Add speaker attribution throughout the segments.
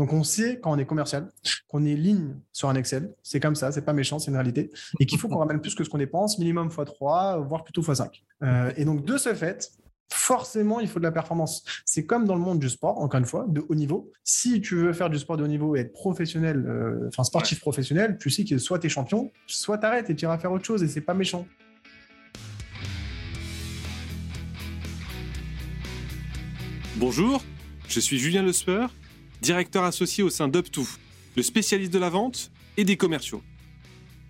Speaker 1: Donc on sait quand on est commercial qu'on est ligne sur un Excel. C'est comme ça, c'est pas méchant, c'est une réalité. Et qu'il faut qu'on ramène plus que ce qu'on dépense, minimum x3, voire plutôt x5. Euh, et donc de ce fait, forcément, il faut de la performance. C'est comme dans le monde du sport, encore une fois, de haut niveau. Si tu veux faire du sport de haut niveau et être professionnel, euh, enfin sportif professionnel, tu sais que soit tu es champion, soit tu arrêtes et tu iras faire autre chose et c'est pas méchant.
Speaker 2: Bonjour, je suis Julien Lesper, directeur associé au sein d'Up2, le spécialiste de la vente et des commerciaux.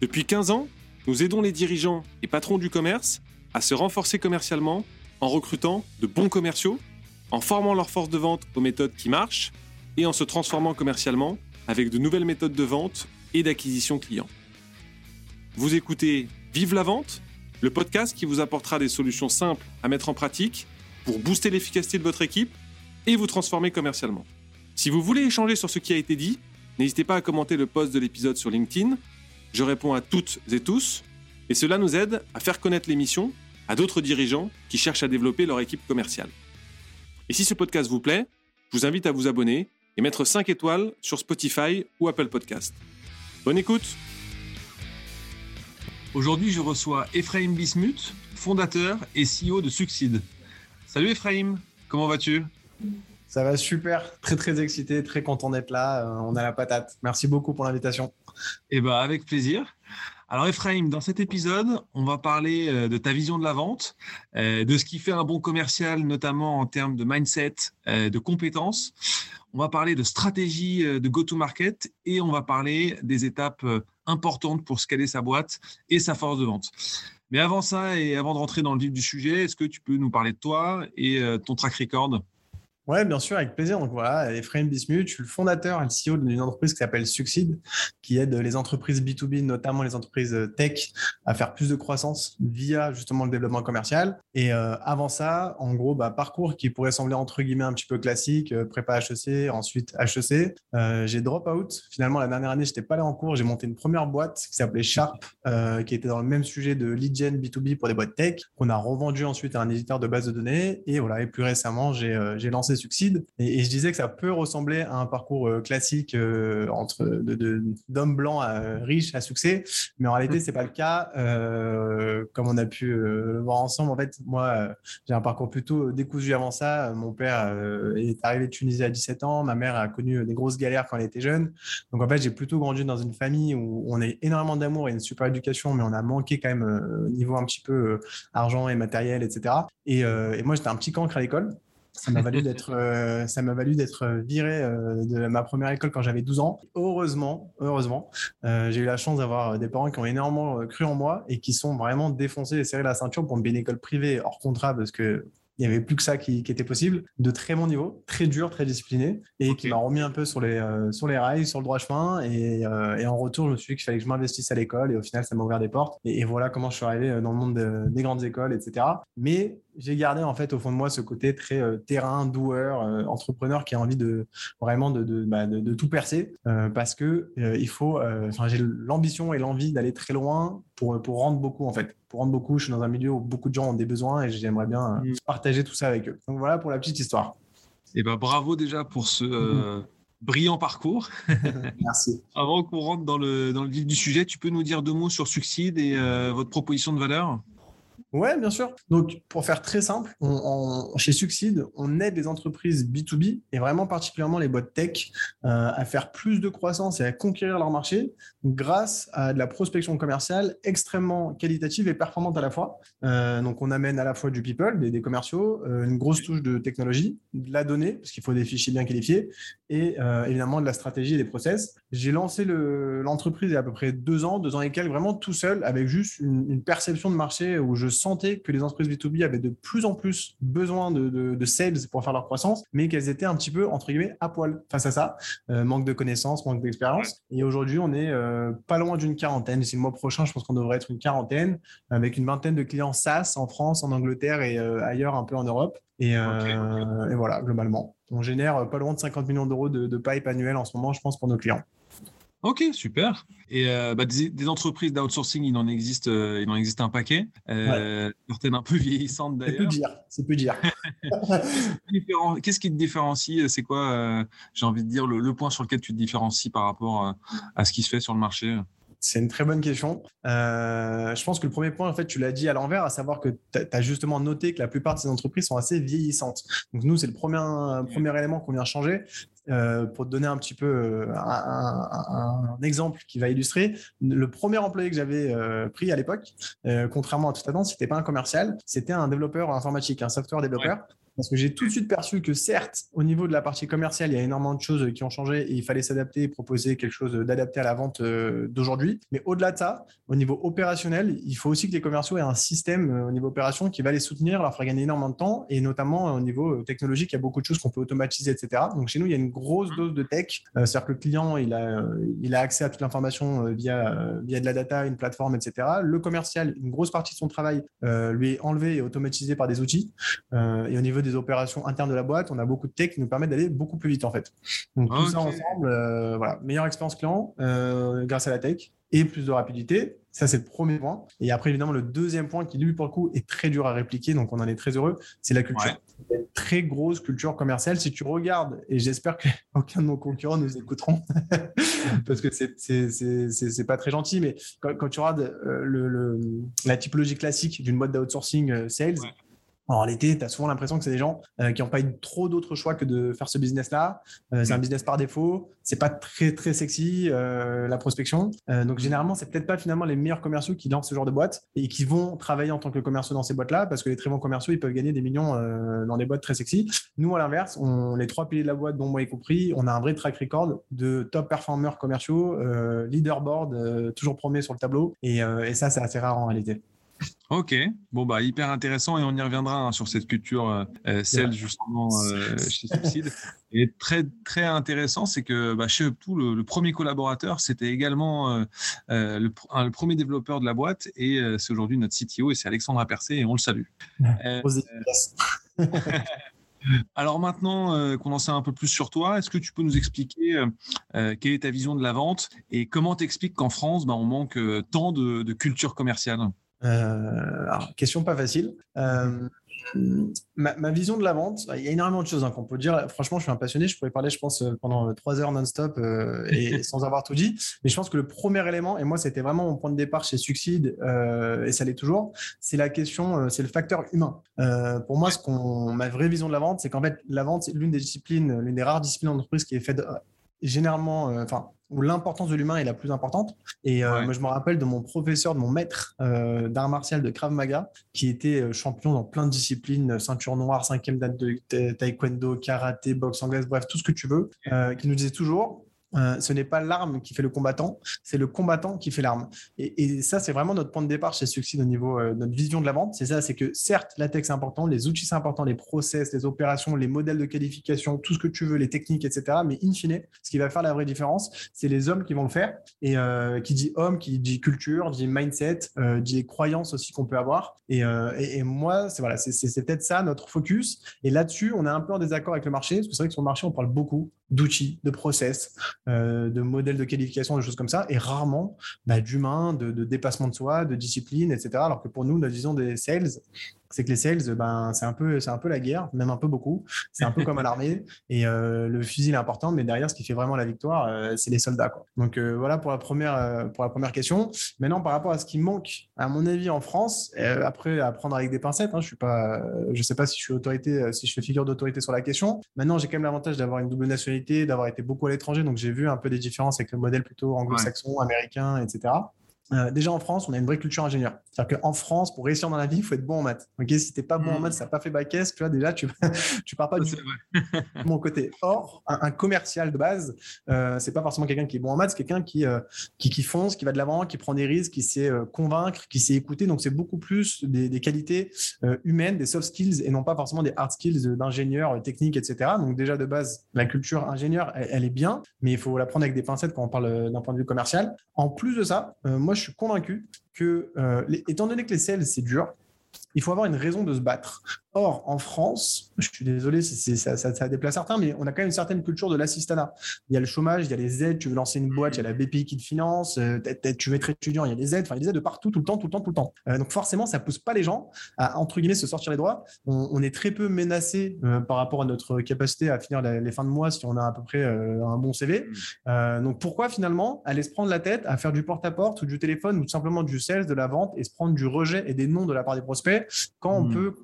Speaker 2: Depuis 15 ans, nous aidons les dirigeants et patrons du commerce à se renforcer commercialement en recrutant de bons commerciaux, en formant leur force de vente aux méthodes qui marchent et en se transformant commercialement avec de nouvelles méthodes de vente et d'acquisition client. Vous écoutez Vive la vente, le podcast qui vous apportera des solutions simples à mettre en pratique pour booster l'efficacité de votre équipe et vous transformer commercialement. Si vous voulez échanger sur ce qui a été dit, n'hésitez pas à commenter le post de l'épisode sur LinkedIn. Je réponds à toutes et tous, et cela nous aide à faire connaître l'émission à d'autres dirigeants qui cherchent à développer leur équipe commerciale. Et si ce podcast vous plaît, je vous invite à vous abonner et mettre 5 étoiles sur Spotify ou Apple Podcast. Bonne écoute Aujourd'hui, je reçois Ephraim Bismuth, fondateur et CEO de Succide. Salut Ephraim, comment vas-tu?
Speaker 1: Ça va super, très très excité, très content d'être là. Euh, on a la patate. Merci beaucoup pour l'invitation.
Speaker 2: Eh ben avec plaisir. Alors Ephraim, dans cet épisode, on va parler euh, de ta vision de la vente, euh, de ce qui fait un bon commercial, notamment en termes de mindset, de compétences. On va parler de stratégie de go-to-market et on va parler des étapes importantes pour scaler sa boîte et sa force de vente. Mais avant ça et avant de rentrer dans le vif du sujet, est-ce que tu peux nous parler de toi et ton track record?
Speaker 1: Oui, bien sûr, avec plaisir. Donc voilà, Ephraim Bismuth, je suis le fondateur et le CEO d'une entreprise qui s'appelle Succide, qui aide les entreprises B2B, notamment les entreprises tech, à faire plus de croissance via justement le développement commercial. Et euh, avant ça, en gros, bah, parcours qui pourrait sembler entre guillemets un petit peu classique, euh, prépa HEC, ensuite HEC. Euh, j'ai drop out. Finalement, la dernière année, je n'étais pas allé en cours. J'ai monté une première boîte qui s'appelait Sharp, qui était dans le même sujet de lead gen B2B pour des boîtes tech, qu'on a revendu ensuite à un éditeur de base de données. Et voilà, et plus récemment, j'ai lancé succide. Et, je disais que ça peut ressembler à un parcours euh, classique euh, entre d'hommes blancs riches à succès, mais en réalité, c'est pas le cas. Euh, comme on a pu le voir ensemble, en fait, moi, j'ai un parcours plutôt décousu avant ça. Mon père est arrivé de Tunisie à 17 ans. Ma mère a connu des grosses galères quand elle était jeune. Donc, en fait, j'ai plutôt grandi dans une famille où on a énormément d'amour et une super éducation, mais on a manqué quand même niveau un petit peu argent et matériel, etc. Et, et moi, j'étais un petit cancre à l'école. Ça m'a valu d'être, euh, ça m'a valu d'être viré euh, de ma première école quand j'avais 12 ans. Heureusement, heureusement, euh, j'ai eu la chance d'avoir des parents qui ont énormément cru en moi et qui sont vraiment défoncés et serrés la ceinture pour me une école privée hors contrat parce que il n'y avait plus que ça qui, était possible, de très bon niveau, très dur, très discipliné, et qui m'a remis un peu sur les, euh, sur les rails, sur le droit chemin. Et, euh, et en retour, je me suis dit qu'il fallait que je m'investisse à l'école, et au final, ça m'a ouvert des portes. Et, voilà comment je suis arrivé euh, dans le monde des grandes écoles, etc. Mais j'ai gardé en fait au fond de moi ce côté très terrain, doueur, entrepreneur qui a envie de vraiment de, de, bah, de, tout percer parce que il faut. Enfin, j'ai l'ambition et l'envie d'aller très loin pour, pour rendre beaucoup en fait. Pour rendre beaucoup, je suis dans un milieu où beaucoup de gens ont des besoins et j'aimerais bien mm. partager tout ça avec eux. Donc voilà pour la petite histoire.
Speaker 2: Et eh ben bravo déjà pour ce euh, brillant parcours.
Speaker 1: Merci.
Speaker 2: Avant qu'on rentre dans le, dans le vif du sujet, tu peux nous dire deux mots sur Succide et euh, votre proposition de valeur?
Speaker 1: Ouais, bien sûr. Donc, pour faire très simple, chez Succide, on aide les entreprises B2B et vraiment particulièrement les boîtes tech euh, à faire plus de croissance et à conquérir leur marché grâce à de la prospection commerciale extrêmement qualitative et performante à la fois. Euh, donc, on amène à la fois du people, des, commerciaux, euh, une grosse touche de technologie, de la donnée, parce qu'il faut des fichiers bien qualifiés, et évidemment de la stratégie et des process. J'ai lancé l'entreprise il y a à peu près deux ans, deux ans et quelques, vraiment tout seul, avec juste une, une perception de marché où je sentais que les entreprises B2B avaient de plus en plus besoin de, sales pour faire leur croissance, mais qu'elles étaient un petit peu, entre guillemets, à poil face à ça. Euh, manque de connaissances, manque d'expérience. Et aujourd'hui, on est euh, pas loin d'une quarantaine. D'ici le mois prochain, je pense qu'on devrait être une quarantaine, avec une vingtaine de clients SaaS en France, en Angleterre et euh, ailleurs, un peu en Europe. Et, voilà, globalement. On génère pas loin de 50 millions d'euros de, de pipe annuel en ce moment, je pense, pour nos clients.
Speaker 3: Ok, super. Et euh, bah, des, entreprises d'outsourcing, il en existe, euh, il en existe un paquet. Euh, Certaines un peu vieillissantes d'ailleurs.
Speaker 1: C'est peu dire. Dire.
Speaker 3: Qu'est-ce qui te différencie C'est quoi, j'ai envie de dire, le, point sur lequel tu te différencies par rapport à ce qui se fait sur le marché?
Speaker 1: C'est une très bonne question. Euh, je pense que le premier point, en fait, tu l'as dit à l'envers, à savoir que tu as justement noté que la plupart de ces entreprises sont assez vieillissantes. Donc, nous, c'est le premier, premier élément qu'on vient changer. Euh, pour te donner un petit peu euh, un, exemple qui va illustrer, le premier employé que j'avais pris à l'époque, contrairement à tout à l'heure, c'était pas un commercial, c'était un développeur informatique, un software développeur. Parce que j'ai tout de suite perçu que certes, au niveau de la partie commerciale, il y a énormément de choses qui ont changé et il fallait s'adapter et proposer quelque chose d'adapté à la vente euh, d'aujourd'hui. Mais au-delà de ça, au niveau opérationnel, il faut aussi que les commerciaux aient un système euh, au niveau opération qui va les soutenir, leur faire gagner énormément de temps et notamment au niveau euh, technologique, il y a beaucoup de choses qu'on peut automatiser, etc. Donc chez nous, il y a une grosse dose de tech. C'est-à-dire que le client, il a, accès à toute l'information via, via de la data, une plateforme, etc. Le commercial, une grosse partie de son travail lui est enlevé et automatisé par des outils. et au niveau des opérations internes de la boîte, on a beaucoup de tech qui nous permettent d'aller beaucoup plus vite en fait. Donc tout ça ensemble, euh, voilà, meilleure expérience client euh, grâce à la tech et plus de rapidité. Ça, c'est le premier point. Et après, évidemment, le deuxième point qui, lui, pour le coup, est très dur à répliquer, donc on en est très heureux, c'est la culture. très grosse culture commerciale. Si tu regardes, et j'espère qu'aucun de nos concurrents nous écouteront, parce que c'est pas très gentil, mais quand, tu regardes euh, le, la typologie classique d'une boîte d'outsourcing sales, en réalité, tu as souvent l'impression que c'est des gens euh, qui n'ont pas eu trop d'autres choix que de faire ce business-là. Euh, c'est un business par défaut. C'est pas très très sexy euh, la prospection. donc généralement, c'est peut-être pas finalement les meilleurs commerciaux qui lancent ce genre de boîte et qui vont travailler en tant que commerciaux dans ces boîtes-là parce que les très bons commerciaux, ils peuvent gagner des millions dans des boîtes très sexy. Nous, à l'inverse, on les trois piliers de la boîte, dont moi y compris, on a un vrai track record de top performers commerciaux, leaderboard, toujours premier sur le tableau. Et, et ça, c'est assez rare en réalité.
Speaker 3: Ok, bon bah hyper intéressant et on y reviendra hein, sur cette culture euh, euh celle justement euh, chez Subside. Et très très intéressant, c'est que bah, chez Upto, le, premier collaborateur, c'était également euh, le, le, premier développeur de la boîte et c'est aujourd'hui notre CTO et c'est Alexandre Apercé et on le salue. Alors maintenant qu'on en sait un peu plus sur toi, est-ce que tu peux nous expliquer quelle est ta vision de la vente et comment t'expliques qu'en France, bah, on manque tant de, de culture commerciale?
Speaker 1: Alors, question pas facile. Euh, ma, vision de la vente, il y a énormément de choses hein, qu'on peut dire. Franchement, je suis un passionné. Je pourrais parler, je pense, euh, pendant trois heures non-stop et sans avoir tout dit. Mais je pense que le premier élément, et moi, c'était vraiment mon point de départ chez Succide, et ça l'est toujours, c'est la question, c'est le facteur humain. pour moi, ce qu'on, ma vraie vision de la vente, c'est qu'en fait, la vente, c'est l'une des disciplines, l'une des rares disciplines d'entreprise qui est faite généralement, enfin, où l'importance de l'humain est la plus importante. Et euh, moi, je me rappelle de mon professeur, de mon maître euh, d'art martial de Krav Maga, qui était euh, champion dans plein de disciplines, ceinture noire, cinquième date de taekwondo, karaté, boxe anglaise, bref, tout ce que tu veux, qui nous disait toujours euh, ce n'est pas l'arme qui fait le combattant, c'est le combattant qui fait l'arme. Et, ça, c'est vraiment notre point de départ chez Succide au niveau de notre vision de la vente. C'est ça, c'est que certes, la tech c'est important, les outils c'est important, les process, les opérations, les modèles de qualification, tout ce que tu veux, les techniques, etc. Mais in fine, ce qui va faire la vraie différence, c'est les hommes qui vont le faire. Et euh, qui dit homme, qui dit culture, dit mindset, euh, dit croyances aussi qu'on peut avoir. Et, et moi, c'est voilà, c'est peut-être ça notre focus. Et là-dessus, on est un peu en désaccord avec le marché, parce que c'est vrai que sur le marché, on parle beaucoup d'outils, de process, euh, de modèles de qualification, de choses comme ça, et rarement bah, d'humain, de, de, dépassement de soi, de discipline, etc. Alors que pour nous, la vision des sales, c'est que les sales, ben, c'est un, peu, un peu la guerre, même un peu beaucoup. C'est un peu comme à l'armée. Et euh, le fusil est important, mais derrière, ce qui fait vraiment la victoire, euh, c'est les soldats. Quoi. Donc voilà pour la, première, pour la première question. Maintenant, par rapport à ce qui manque, à mon avis, en France, après, à prendre avec des pincettes, hein, je ne sais pas si je suis autorité, si je fais figure d'autorité sur la question. Maintenant, j'ai quand même l'avantage d'avoir une double nationalité, d'avoir été beaucoup à l'étranger, donc j'ai vu un peu des différences avec le modèle plutôt anglo-saxon, américain, etc. Euh, déjà en France, on a une vraie culture ingénieur. C'est-à-dire qu'en France, pour réussir dans la vie, il faut être bon en maths. Ok, si t'es pas bon en mm. maths, ça n'a pas fait bac S, tu vois déjà, tu tu pars pas du mon côté. Or, un, commercial de base, euh, c'est pas forcément quelqu'un qui est bon en maths, c'est quelqu'un qui, euh, qui, qui fonce, qui va de l'avant, qui prend des risques, qui sait euh, convaincre, qui sait écouter. Donc c'est beaucoup plus des, des qualités humaines, des soft skills et non pas forcément des hard skills d'ingénieur technique, etc. Donc déjà de base, la culture ingénieur, elle, elle est bien, mais il faut la prendre avec des pincettes quand on parle d'un point de vue commercial. En plus de ça, moi je suis convaincu que, euh, étant donné que les sales, c'est dur, il faut avoir une raison de se battre Or, en France, je suis désolé si ça, ça, ça, déplace certains, mais on a quand même une certaine culture de l'assistanat. Il y a le chômage, il y a les aides, tu veux lancer une boîte, il y a la BPI qui te finance, euh, tu veux être étudiant, il y a des aides, enfin, il y a des aides de partout, tout le temps, tout le temps, tout le temps. Euh, donc, forcément, ça pousse pas les gens à, entre guillemets, se sortir les droits. On, est très peu menacé euh, par rapport à notre capacité à finir les, fins de mois si on a à peu près un bon CV. Mm. donc, pourquoi finalement aller se prendre la tête à faire du porte-à-porte ou du téléphone ou tout simplement du sales, de la vente et se prendre du rejet et des noms de la part des prospects quand on mm. peut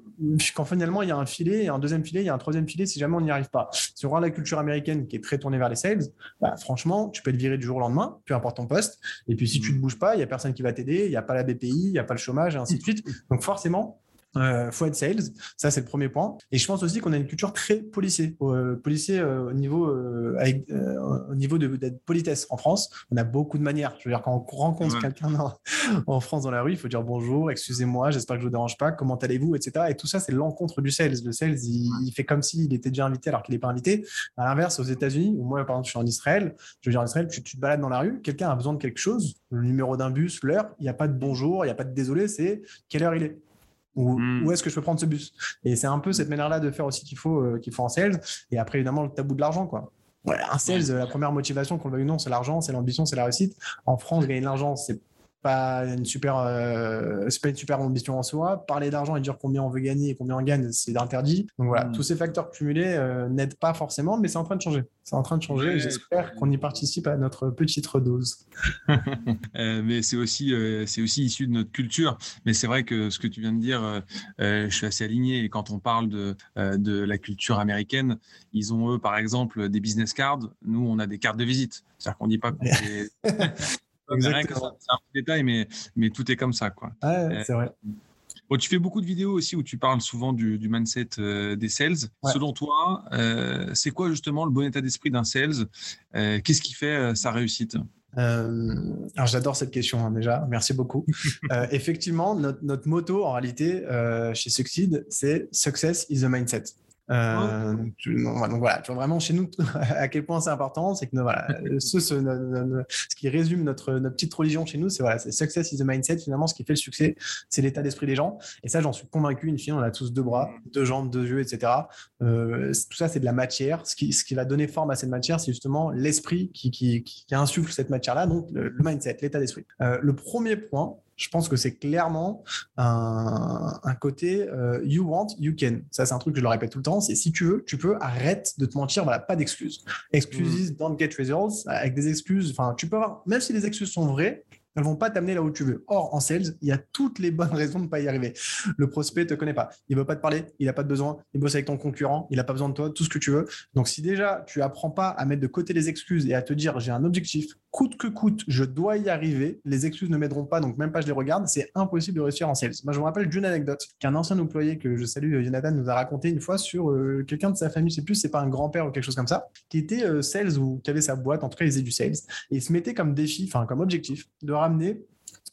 Speaker 1: quand finalement il y a un filet, et un deuxième filet, il y a un troisième filet si jamais on n'y arrive pas. Si on regarde la culture américaine qui est très tournée vers les sales, bah, franchement, tu peux être viré du jour au lendemain, peu importe ton poste. Et puis si tu ne bouges pas, il n'y a personne qui va t'aider, il n'y a pas la BPI, il n'y a pas le chômage, et ainsi de suite. Donc forcément, euh, faut être sales, ça c'est le premier point. Et je pense aussi qu'on a une culture très policier, euh, policier euh, au niveau, euh, avec, au niveau de, politesse. En France, on a beaucoup de manières. Je veux dire, quand on rencontre quelqu'un en France dans la rue, il faut dire bonjour, excusez-moi, j'espère que je vous dérange pas, comment allez-vous, etc. Et tout ça, c'est l'encontre du sales. Le sales, il, fait comme s'il était déjà invité alors qu'il n'est pas invité. À l'inverse, aux États-Unis, ou moi, par exemple, je suis en Israël, je veux dire, en Israël, tu, tu te balades dans la rue, quelqu'un a besoin de quelque chose, le numéro d'un bus, l'heure, il n'y a pas de bonjour, il n'y a pas de désolé, c'est quelle heure il est. Hmm. Où, est-ce que je peux prendre ce bus? Et c'est un peu cette manière-là de faire aussi qu'il faut, euh, qu'il faut en sales. Et après, évidemment, le tabou de l'argent, quoi. un sales, la première motivation, qu'on le veuille ou non, c'est l'argent, c'est l'ambition, c'est la réussite. En France, gagner de l'argent, c'est pas une super, euh, c'est pas une super ambition en soi. Parler d'argent et dire combien on veut gagner et combien on gagne, c'est interdit. Donc voilà, hmm. tous ces facteurs cumulés euh, n'aident pas forcément, mais c'est en train de changer. C'est en train de changer j'espère qu'on y participe à notre petite dose.
Speaker 3: Euh, mais c'est aussi, c'est aussi issu de notre culture. Mais c'est vrai que ce que tu viens de dire, je suis assez aligné. Et quand on parle de, de la culture américaine, ils ont eux, par exemple, des business cards. Nous, on a des cartes de visite. C'est-à-dire qu'on dit pas qu'on est... C'est un détail, mais, mais tout est comme ça. Quoi.
Speaker 1: Euh, c'est vrai.
Speaker 3: Bon, tu fais beaucoup de vidéos aussi où tu parles souvent du, du mindset euh, des sales. Selon toi, euh, c'est quoi justement le bon état d'esprit d'un sales Qu'est-ce qui fait sa réussite?
Speaker 1: Alors j'adore cette question hein, déjà, merci beaucoup. effectivement, notre, notre, moto en réalité chez Succeed, c'est Success is a mindset. Euh, donc, voilà, tu vois vraiment chez nous à quel point c'est important, c'est que voilà, ce, ce, ce, qui résume notre, notre petite religion chez nous, c'est voilà, c'est success is the mindset. Finalement, ce qui fait le succès, c'est l'état d'esprit des gens. Et ça, j'en suis convaincu. Une fille, on a tous deux bras, deux jambes, deux yeux, etc. Euh, tout ça, c'est de la matière. Ce qui, ce qui va donner forme à cette matière, c'est justement l'esprit qui, qui, qui, insuffle cette matière-là, donc le, mindset, l'état d'esprit. Euh, le premier point, je pense que c'est clairement un, un côté euh, you want, you can. Ça, c'est un truc que je le répète tout le temps. C'est si tu veux, tu peux, arrête de te mentir. Voilà, pas d'excuses. Excuses mm. don't get results. Avec des excuses, enfin, tu peux avoir, même si les excuses sont vraies, elles vont pas t'amener là où tu veux. Or, en sales, il y a toutes les bonnes raisons de ne pas y arriver. Le prospect te connaît pas. Il veut pas te parler. Il n'a pas de besoin. Il bosse avec ton concurrent. Il n'a pas besoin de toi. Tout ce que tu veux. Donc, si déjà tu apprends pas à mettre de côté les excuses et à te dire j'ai un objectif, coûte que coûte, je dois y arriver. Les excuses ne m'aideront pas, donc même pas je les regarde. C'est impossible de réussir en sales. Moi, je me rappelle d'une anecdote qu'un ancien employé que je salue, Jonathan, nous a raconté une fois sur euh, quelqu'un de sa famille, je sais plus, c'est pas un grand-père ou quelque chose comme ça, qui était euh, sales ou qui avait sa boîte, en tout cas, il faisait du sales. Et se mettait comme défi, enfin, comme objectif, de ramener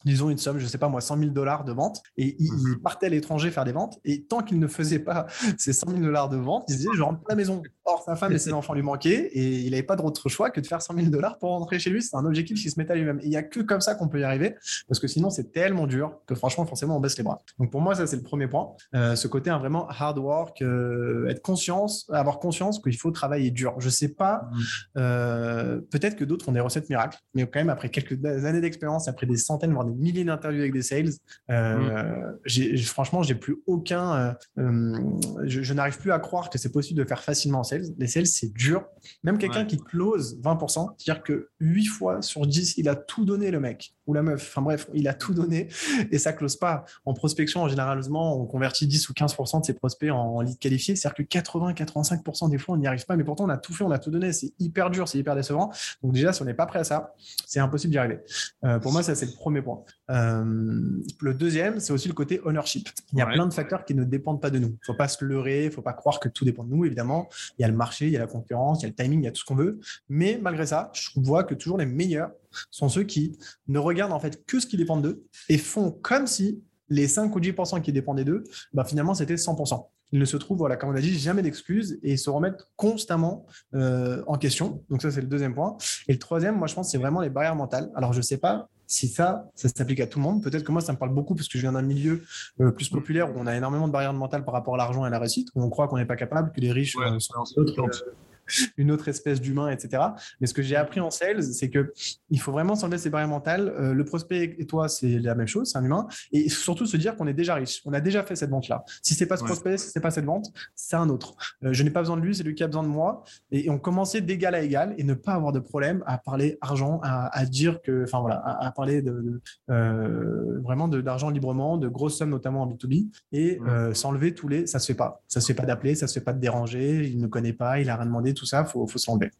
Speaker 1: disons une somme, je sais pas moi, 100 000 dollars de vente, et il, mhm. partait à l'étranger faire des ventes, et tant qu'il ne faisait pas ces 100 000 dollars de vente, il disait, je rentre pas à la maison. Or, sa femme et ses enfants lui manquaient, et il n'avait pas d'autre choix que de faire 100 000 dollars pour rentrer chez lui. C'est un objectif qui se met à lui-même. Il n'y a que comme ça qu'on peut y arriver, parce que sinon, c'est tellement dur que franchement, forcément, on baisse les bras. Donc pour moi, ça, c'est le premier point. Euh, ce côté un vraiment hard work, euh, être conscience, avoir conscience qu'il faut travailler dur. Je sais pas, mhm. euh, peut-être que d'autres ont des recettes miracles, mais quand même, après quelques années d'expérience, après des centaines, voire des milliers d'interviews avec des sales, mmh. franchement, j'ai plus aucun. je, n'arrive plus à croire que c'est possible de faire facilement en sales. Les sales, c'est dur. Même quelqu'un qui close 20%, c'est-à-dire que 8 fois sur 10, il a tout donné, le mec ou la meuf. Enfin bref, il a tout donné et ça close pas. En prospection, généralement, on convertit 10 ou 15% de ses prospects en lead qualifiés. C'est-à-dire que 80-85% des fois, on n'y arrive pas, mais pourtant, on a tout fait, on a tout donné. C'est hyper dur, c'est hyper décevant. Donc déjà, si on n'est pas prêt à ça, c'est impossible d'y arriver. Euh, pour moi, ça, c'est le premier point. Euh, le deuxième, c'est aussi le côté ownership. Il y a plein de facteurs qui ne dépendent pas de nous. Il faut pas se leurrer, il faut pas croire que tout dépend de nous, évidemment. Il y a le marché, il y a la concurrence, il y a le timing, il y a tout ce qu'on veut. Mais malgré ça, je vois que toujours les meilleurs sont ceux qui ne regardent en fait que ce qui dépend d'eux et font comme si les 5 ou 10% qui dépendaient d'eux, bah, finalement, c'était 100%. ils ne se trouvent, voilà, comme on a dit, jamais d'excuses et ils se remettent constamment euh, en question. Donc ça, c'est le deuxième point. Et le troisième, moi, je pense, c'est vraiment les barrières mentales. Alors, je sais pas si ça, ça s'applique à tout le monde. Peut-être que moi, ça me parle beaucoup parce que je viens d'un milieu euh, plus populaire où on a énormément de barrières mentales par rapport à l'argent et à la réussite, où on croit qu'on n'est pas capable, que les riches
Speaker 3: Ouais,
Speaker 1: sont
Speaker 3: c'est
Speaker 1: autres, une autre espèce d'humain, etc. Mais ce que j'ai appris en sales, c'est que il faut vraiment s'enlever ces barrières mentales. Euh, le prospect et toi, c'est la même chose, c'est un humain. Et surtout se dire qu'on est déjà riche, on a déjà fait cette vente-là. Si c'est pas ce
Speaker 3: Ouais.
Speaker 1: prospect, si c'est pas cette vente, c'est un autre. Euh, je n'ai pas besoin de lui, c'est lui qui a besoin de moi. Et, et on commençait d'égal à égal et ne pas avoir de problème à parler argent, à, à dire que, enfin voilà, à, à parler de, de, euh, vraiment d'argent librement, de grosses sommes notamment en B2B et s'enlever tous les, ça se fait pas. Ça se fait pas d'appeler, ça se fait pas de déranger, il ne connaît pas, il a rien demandé, tout ça, faut, faut s'enlever.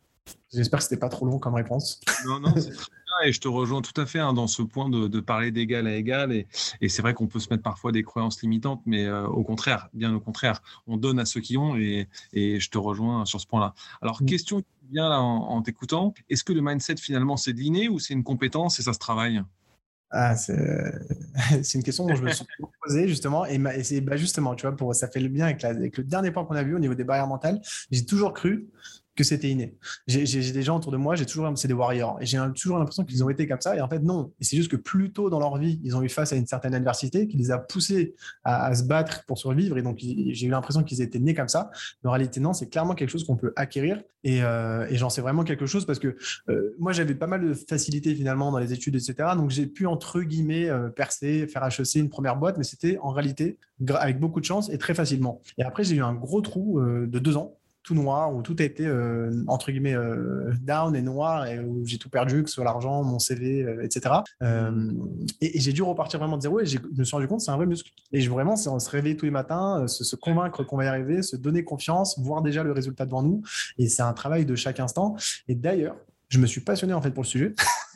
Speaker 1: J'espère que c'était pas trop long comme réponse.
Speaker 3: Non, non, c'est très bien et je te rejoins tout à fait hein, dans ce point de, de parler d'égal à égal. Et, et c'est vrai qu'on peut se mettre parfois des croyances limitantes, mais euh, au contraire, bien au contraire, on donne à ceux qui ont et, et je te rejoins sur ce point-là. Alors,
Speaker 1: Mm.
Speaker 3: question qui vient là en, en t'écoutant est-ce que le mindset finalement c'est de l'inné ou c'est une compétence et ça se travaille?
Speaker 1: Ah, c'est c'est une question dont je me suis posée justement et, bah, justement, tu vois, pour ça fait le bien avec le dernier point qu'on a vu au niveau des barrières mentales. J'ai toujours cru que c'était inné. J'ai des gens autour de moi, j'ai toujours c'est des warriors et j'ai toujours l'impression qu'ils ont été comme ça et en fait non. Et c'est juste que plus tôt dans leur vie, ils ont eu face à une certaine adversité qui les a poussés à, se battre pour survivre et donc j'ai eu l'impression qu'ils étaient nés comme ça. Mais en réalité non, c'est clairement quelque chose qu'on peut acquérir et, euh, j'en sais vraiment quelque chose parce que euh, moi, j'avais pas mal de facilité finalement dans les études, etc. Donc, j'ai pu, entre guillemets, euh, percer, faire HEC, une première boîte, mais c'était en réalité avec beaucoup de chance et très facilement. Et après, j'ai eu un gros trou de deux ans tout noir, où tout a été, euh, entre guillemets, euh, down et noir, et où j'ai tout perdu, que ce soit l'argent, mon CV, euh, etc. Euh, et, et j'ai dû repartir vraiment de zéro, et je me suis rendu compte c'est un vrai muscle. Et je- vraiment, c'est se réveiller tous les matins, euh, se convaincre qu'on va y arriver, se donner confiance, voir déjà le résultat devant nous, et c'est un travail de chaque instant. Et d'ailleurs, je me suis passionné en fait pour le sujet.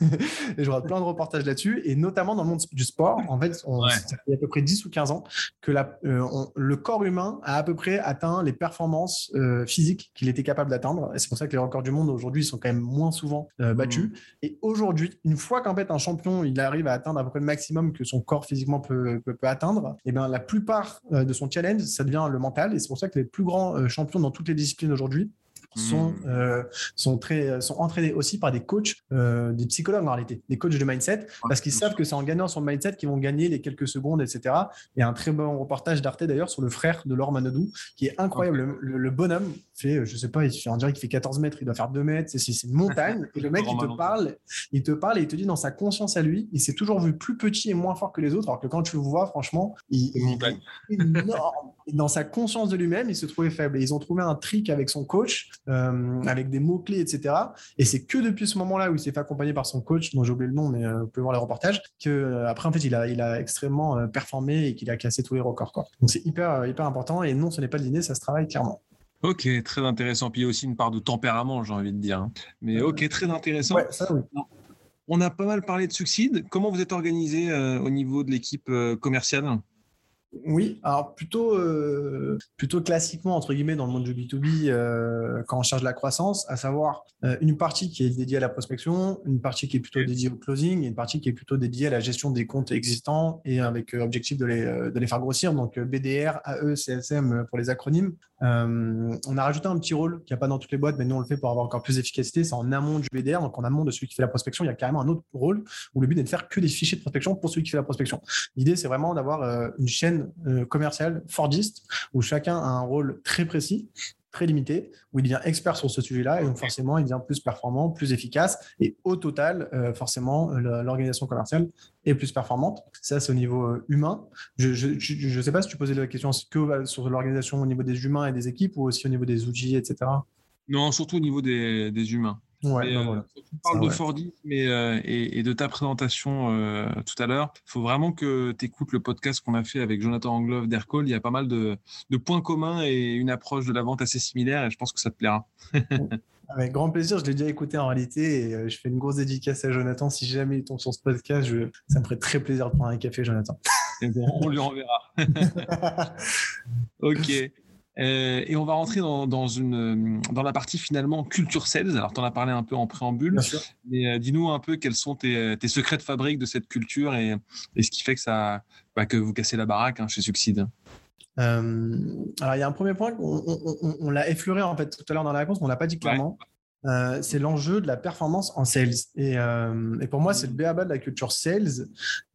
Speaker 1: Et je regarde plein de reportages là-dessus. Et notamment dans le monde du sport en fait on-
Speaker 3: Ouais.
Speaker 1: ça fait à peu près 10 ou 15 ans que la- euh, on- le corps humain a à peu près atteint les performances euh, physiques qu'il était capable d'atteindre. Et c'est pour ça que les records du monde aujourd'hui sont quand même moins souvent euh, battus. Et aujourd'hui une fois qu'en fait un champion il arrive à atteindre à peu près le maximum que son corps physiquement peut, peut, peut atteindre et bien la plupart de son challenge ça devient le mental. Et c'est pour ça que les plus grands champions dans toutes les disciplines aujourd'hui sont,
Speaker 3: Mm.
Speaker 1: euh, sont, très, sont entraînés aussi par des coachs, euh, des psychologues en réalité, des coachs de mindset, parce qu'ils savent que c'est en gagnant son mindset qu'ils vont gagner les quelques secondes, etc. Il y a un très bon reportage d'Arte d'ailleurs sur le frère de Laure Manodou, qui est incroyable. Le, le- le bonhomme fait, euh, je sais pas, il fait, on dirait qu'il fait 14 mètres, il doit faire 2 mètres, c'est c'est une montagne. Et le mec, il te parle, il te parle et il te dit dans sa conscience à lui, il s'est toujours vu plus petit et moins fort que les autres, alors que quand tu le vois, franchement, il, il est énorme. Et dans sa conscience de lui-même, il se trouvait faible. Et ils ont trouvé un trick avec son coach, euh, avec des mots-clés, etc. Et c'est que depuis ce moment-là où il s'est fait accompagner par son coach, dont j'ai oublié le nom, mais euh, vous pouvez voir les reportages, que euh, après, en fait, il a, il a extrêmement performé et qu'il a cassé tous les records. Quoi. Donc c'est hyper, hyper important. Et non, ce n'est pas le dîner, ça se travaille clairement.
Speaker 3: Ok, très intéressant. Puis il y a aussi une part de tempérament, j'ai envie de dire. hein. Mais ok, très intéressant.
Speaker 1: Ouais, ça, oui.
Speaker 3: On a pas mal parlé de Succide. Comment vous êtes organisé au niveau de l'équipe commerciale?
Speaker 1: Oui, alors plutôt, euh, plutôt classiquement, entre guillemets, dans le monde du B2B, euh, quand on cherche la croissance, à savoir euh, une partie qui est dédiée à la prospection, une partie qui est plutôt dédiée au closing et une partie qui est plutôt dédiée à la gestion des comptes existants et avec objectif de les, de les faire grossir. Donc BDR, AE, CSM pour les acronymes. On a rajouté un petit rôle qui n'y a pas dans toutes les boîtes, mais nous on le fait pour avoir encore plus d'efficacité. C'est en amont du BDR, donc en amont de celui qui fait la prospection, il y a carrément un autre rôle où le but est de faire que des fichiers de prospection pour celui qui fait la prospection. L'idée, c'est vraiment d'avoir une chaîne euh, commerciale Fordiste où chacun a un rôle très précis, très limité, où il devient expert sur ce sujet-là et donc forcément, il devient plus performant, plus efficace et au total, euh, forcément, euh, l'organisation commerciale est plus performante. Ça, c'est au niveau humain. Je ne sais pas si tu posais la question que sur l'organisation au niveau des humains et des équipes ou aussi au niveau des outils, etc.
Speaker 3: Non, surtout au niveau des, des humains.
Speaker 1: Ouais,
Speaker 3: Mais,
Speaker 1: ben
Speaker 3: euh,
Speaker 1: voilà.
Speaker 3: parles
Speaker 1: Ça,
Speaker 3: de. Fordisme et, euh, et, et de ta présentation euh, tout à l'heure. Il faut vraiment que tu écoutes le podcast qu'on a fait avec Jonathan Anglove d'Aircall. Il y a pas mal de, de points communs et une approche de la vente assez similaire et je pense que ça te plaira.
Speaker 1: Avec grand plaisir, je l'ai déjà écouté en réalité et je fais une grosse dédicace à Jonathan. Si jamais il tombe sur ce podcast, je- ça me ferait très plaisir de prendre un café, Jonathan.
Speaker 3: Et bon, on lui enverra. Ok. Euh, et on va rentrer dans, dans, une, dans la partie finalement culture sales. Alors, tu en as parlé un peu en préambule,
Speaker 1: Bien sûr.
Speaker 3: mais euh, dis-nous un peu quels sont tes, tes secrets de fabrique de cette culture et, et ce qui fait que, ça, bah, que vous cassez la baraque hein, chez Succide.
Speaker 1: alors, il y a un premier point, on, l'a effleuré en fait tout à l'heure dans la réponse, mais on l'a pas dit clairement. Euh, c'est l'enjeu de la performance en sales. Et, euh, pour moi, c'est le BABA de la culture sales.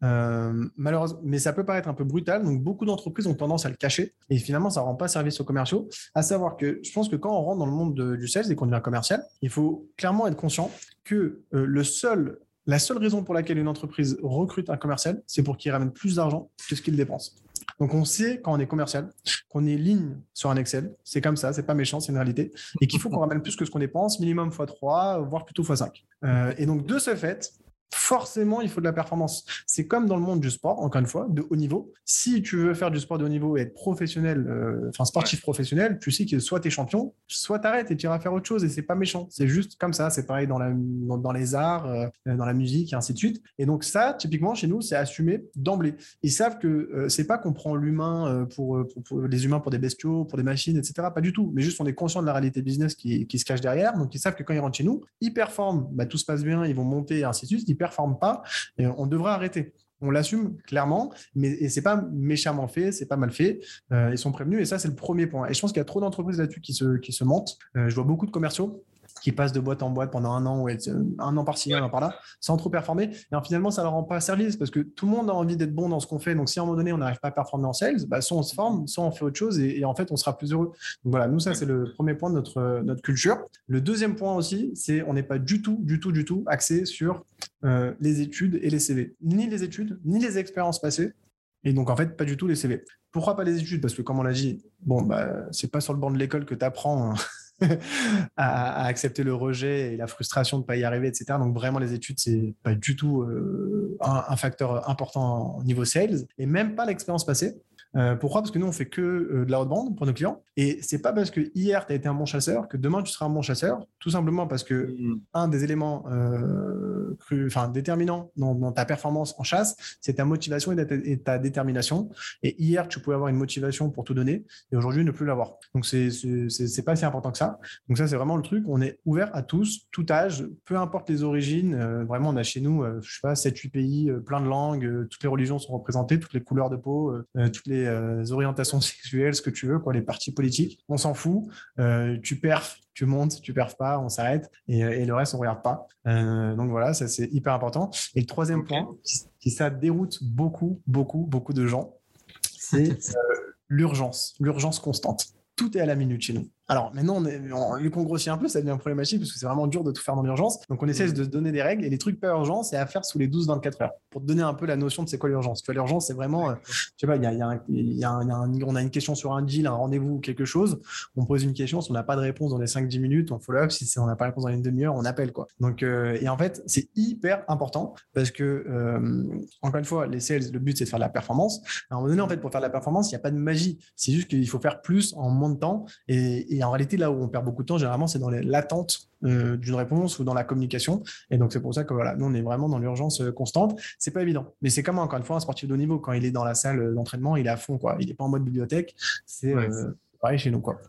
Speaker 1: Euh, malheureusement, mais ça peut paraître un peu brutal. Donc, beaucoup d'entreprises ont tendance à le cacher. Et finalement, ça ne rend pas service aux commerciaux. À savoir que je pense que quand on rentre dans le monde du sales et qu'on devient commercial, il faut clairement être conscient que la seule raison pour laquelle une entreprise recrute un commercial, c'est pour qu'il ramène plus d'argent que ce qu'il dépense. Donc on sait quand on est commercial qu'on est ligne sur un Excel, c'est comme ça, c'est pas méchant, c'est une réalité, et qu'il faut qu'on ramène plus que ce qu'on dépense, minimum x3, voire plutôt x5. Euh, et donc de ce fait, forcément, il faut de la performance. C'est comme dans le monde du sport, encore une fois, de haut niveau. Si tu veux faire du sport de haut niveau et être professionnel, euh, enfin sportif professionnel, tu sais que soit tu es champion, soit tu arrêtes et tu iras faire autre chose. Et c'est pas méchant. C'est juste comme ça. C'est pareil dans, la, dans, les arts, euh, dans la musique et ainsi de suite. Et donc, ça, typiquement, chez nous, c'est assumé d'emblée. Ils savent que euh, c'est pas qu'on prend l'humain pour, les humains pour des bestiaux, pour des machines, etc. Pas du tout. Mais juste, on est conscient de la réalité business qui, se cache derrière. Donc, ils savent que quand ils rentrent chez nous, ils performent, bah, tout se passe bien, ils vont monter et ainsi de suite performe pas, on devrait arrêter. On l'assume clairement, mais et c'est pas méchamment fait, c'est pas mal fait. Euh, ils sont prévenus et ça c'est le premier point. Et je pense qu'il y a trop d'entreprises là-dessus qui se qui mentent. Euh, je vois beaucoup de commerciaux qui passent de boîte en boîte pendant un an ou un an par-ci, un an par-là, sans trop performer. Et finalement, ça ne leur rend pas service parce que tout le monde a envie d'être bon dans ce qu'on fait. Donc, si à un moment donné, on n'arrive pas à performer en sales, bah, soit on se forme, soit on fait autre chose et, en fait, on sera plus heureux. Donc, voilà, nous, ça, c'est le premier point de notre, notre culture. Le deuxième point aussi, c'est on n'est pas du tout, du tout, du tout axé sur euh, les études et les CV. Ni les études, ni les expériences passées. Et donc, en fait, pas du tout les CV. Pourquoi pas les études? Parce que, comme on l'a dit, bon, bah, c'est pas sur le banc de l'école que tu apprends à, accepter le rejet et la frustration de ne pas y arriver, etc. Donc vraiment, les études, c'est pas du tout euh, un, facteur important au niveau sales et même pas l'expérience passée. Euh, pourquoi? Parce que nous, on fait que euh, de la haute bande pour nos clients. Et c'est pas parce que hier, tu as été un bon chasseur que demain, tu seras un bon chasseur. Tout simplement parce que mm. un des éléments euh, enfin, déterminants dans, ta performance en chasse, c'est ta motivation et ta, détermination. Et hier, tu pouvais avoir une motivation pour tout donner et aujourd'hui, ne plus l'avoir. Donc, c'est pas si important que ça. Donc, ça, c'est vraiment le truc. On est ouvert à tous, tout âge, peu importe les origines. vraiment, on a chez nous, je sais pas, 7-8 pays, plein de langues, toutes les religions sont représentées, toutes les couleurs de peau, toutes les euh, orientations sexuelles, ce que tu veux, quoi, les partis politiques. On s'en fout. Euh, tu perfs, tu montes, tu perfs pas, on s'arrête. Et, euh, le reste, on regarde pas. donc voilà, ça c'est hyper important. Et le troisième point, qui, ça déroute beaucoup, beaucoup, beaucoup de gens, c'est l'urgence, l'urgence constante. Tout est à la minute chez nous. Alors maintenant, on vu qu'on grossit un peu, ça devient problématique parce que c'est vraiment dur de tout faire dans l'urgence. Donc on essaie mm. de se donner des règles et les trucs pas urgents, c'est à faire sous les 12-24 heures. Pour te donner un peu la notion de c'est quoi l'urgence. Tu vois, l'urgence, c'est vraiment, euh, je sais pas, il y a, y a, on a une question sur un deal, un rendez-vous ou quelque chose. On pose une question, si on n'a pas de réponse dans les 5-10 minutes, on follow up. Si on n'a pas de réponse dans une demi-heure, on appelle quoi. Donc euh, et en fait, c'est hyper important parce que euh, encore une fois, les sales, le but c'est de faire de la performance. À un moment donné, en fait, pour faire de la performance, il n'y a pas de magie. C'est juste qu'il faut faire plus en moins de temps et et en réalité, là où on perd beaucoup de temps, généralement, c'est dans l'attente euh, d'une réponse ou dans la communication. Et donc, c'est pour ça que voilà, nous, on est vraiment dans l'urgence euh, constante. C'est pas évident. Mais c'est comme, encore une fois, un sportif de haut niveau. Quand il est dans la salle d'entraînement, il est à fond. Quoi. Il n'est pas en mode bibliothèque. C'est euh, pareil chez nous. Quoi.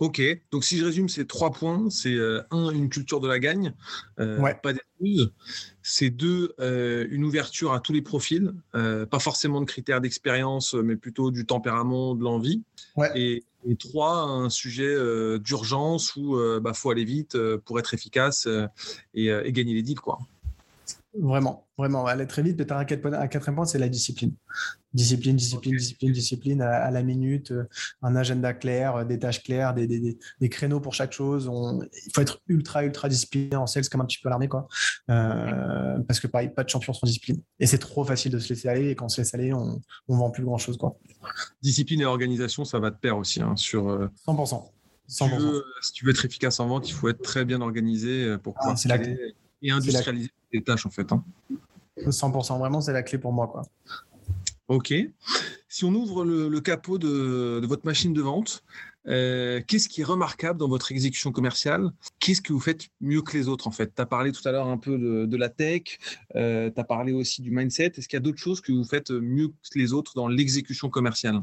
Speaker 3: Ok, donc si je résume ces trois points, c'est un, une culture de la gagne, pas d'excuses. C'est deux, une ouverture à tous les profils, pas forcément de critères d'expérience, mais plutôt du tempérament, de l'envie.
Speaker 1: Ouais.
Speaker 3: Et et trois, un sujet euh, d'urgence où il euh, bah, faut aller vite euh, pour être efficace et, et, gagner les deals. Quoi.
Speaker 1: Vraiment, vraiment, aller très vite. Peut-être un quatrième point, c'est la discipline. Discipline, discipline, discipline, discipline à, la minute, un agenda clair, des tâches claires, des, des, des créneaux pour chaque chose. il faut être ultra, ultra discipliné en sales comme un petit peu l'armée, quoi. Euh, parce que pareil, pas de champion sans discipline. Et c'est trop facile de se laisser aller. Et quand on se laisse aller, on, on vend plus grand chose, quoi.
Speaker 3: Discipline et organisation, ça va de pair aussi. Hein, sur,
Speaker 1: 100%. Euh,
Speaker 3: si, tu veux, si tu veux être efficace en vente, il faut être très bien organisé euh, pour ah, pouvoir et industrialiser les tâches en fait. Hein.
Speaker 1: 100%, vraiment, c'est la clé pour moi. Quoi.
Speaker 3: Ok. Si on ouvre le, capot de, votre machine de vente, euh, qu'est-ce qui est remarquable dans votre exécution commerciale? Qu'est-ce que vous faites mieux que les autres en fait? Tu as parlé tout à l'heure un peu de, la tech, euh, tu as parlé aussi du mindset. Est-ce qu'il y a d'autres choses que vous faites mieux que les autres dans l'exécution commerciale?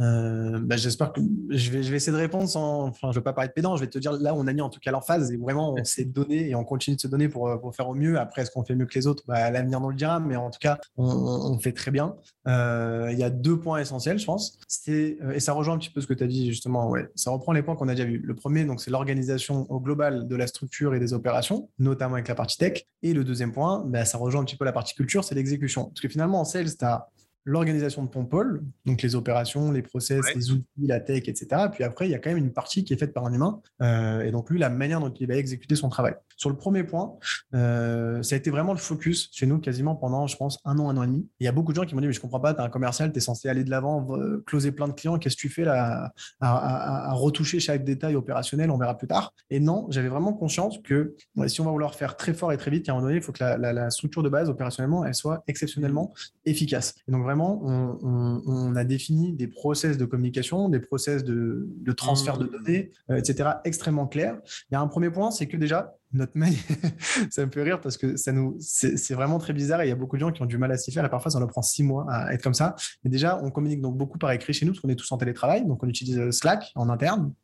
Speaker 1: Euh, bah, j'espère que je vais, essayer de répondre sans, enfin, je vais pas paraître pédant, je vais te dire là on a mis en tout cas l'emphase et vraiment on s'est donné et on continue de se donner pour, faire au mieux. Après, est-ce qu'on fait mieux que les autres? Bah, L'avenir nous le dira, mais en tout cas, on, fait très bien. Euh, il y a deux points essentiels, je pense. Euh, et ça rejoint un petit peu ce que tu as dit justement, ouais. Ça reprend les points qu'on a déjà vus. Le premier, c'est l'organisation au global de la structure et des opérations, notamment avec la partie tech. Et le deuxième point, bah, ça rejoint un petit peu la partie culture, c'est l'exécution. Parce que finalement, en sales, tu as l'organisation de ton pôle, donc les opérations, les process, les outils, la tech, etc. Puis après, il y a quand même une partie qui est faite par un humain, euh, et donc lui, la manière dont il va exécuter son travail. Sur le premier point, euh, ça a été vraiment le focus chez nous quasiment pendant, je pense, un an, un an et demi. Il y a beaucoup de gens qui m'ont dit, mais je comprends pas, tu es un commercial, tu es censé aller de l'avant, closer plein de clients, qu'est-ce que tu fais là à, retoucher chaque détail opérationnel, on verra plus tard. Et non, j'avais vraiment conscience que si on va vouloir faire très fort et très vite, a un moment donné, il faut que la, la structure de base opérationnellement, elle soit exceptionnellement efficace. Et donc vraiment, on, a défini des process de communication, des process de, transfert de mmh. données, euh, etc., extrêmement clairs. Il y a un premier point, c'est que déjà, notre mail, ça me fait rire parce que ça nous, c'est vraiment très bizarre et il y a beaucoup de gens qui ont du mal à s'y faire et parfois ça leur prend six mois à être comme ça. Mais déjà, on communique donc beaucoup par écrit chez nous parce qu'on est tous en télétravail, donc on utilise euh, Slack en interne.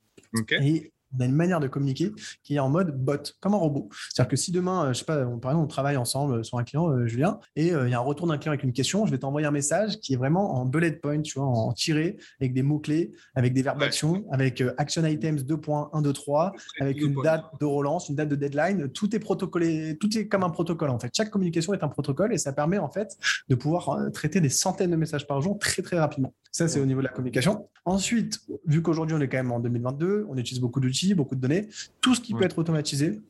Speaker 1: Et on a une manière de communiquer qui est en mode bot, comme un robot. C'est-à-dire que si demain, euh, je sais pas, on, par exemple, on travaille ensemble euh, sur un client, euh, Julien, et il y a un retour d'un client avec une question, je vais t'envoyer un message qui est vraiment en bullet point, tu vois, en tiré, avec des mots-clés, avec des verbes d'action, avec action items 2.1, 2, 3, avec une date de relance, une date de deadline. Tout est protocolé, tout est comme un protocole en fait. Chaque communication est un protocole et ça permet en fait de pouvoir traiter des centaines de messages par jour très très rapidement. Ça, c'est au niveau de la communication. Ensuite, vu qu'aujourd'hui on est quand même en 2022, on utilise beaucoup d'outils beaucoup de données. Tout ce qui peut être automatisé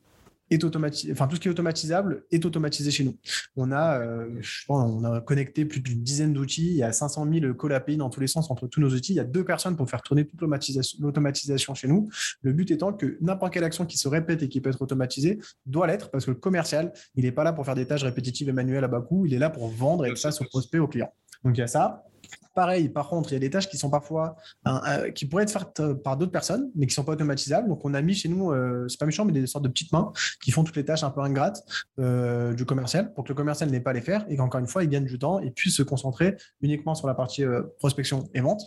Speaker 1: est automatisé, enfin tout ce qui est automatisable est automatisé chez nous. On a, euh, on a connecté plus d'une dizaine d'outils. Il y a 500 000 call API dans tous les sens entre tous nos outils. Il y a deux personnes pour faire tourner toute l'automatisation chez nous. Le but étant que n'importe quelle action qui se répète et qui peut être automatisée doit l'être parce que le commercial, il n'est pas là pour faire des tâches répétitives et manuelles à bas coût. Il est là pour vendre et que ça se prospect au client. Donc il y a ça. Pareil, par contre, il y a des tâches qui sont parfois euh, qui pourraient être faites euh, par d'autres personnes, mais qui ne sont pas automatisables. Donc, on a mis chez nous, euh, c'est pas méchant, mais des sortes de petites mains qui font toutes les tâches un peu ingrates du commercial pour que le commercial n'ait pas à les faire et qu'encore une fois, il gagne du temps et puisse se concentrer uniquement sur la partie prospection et vente.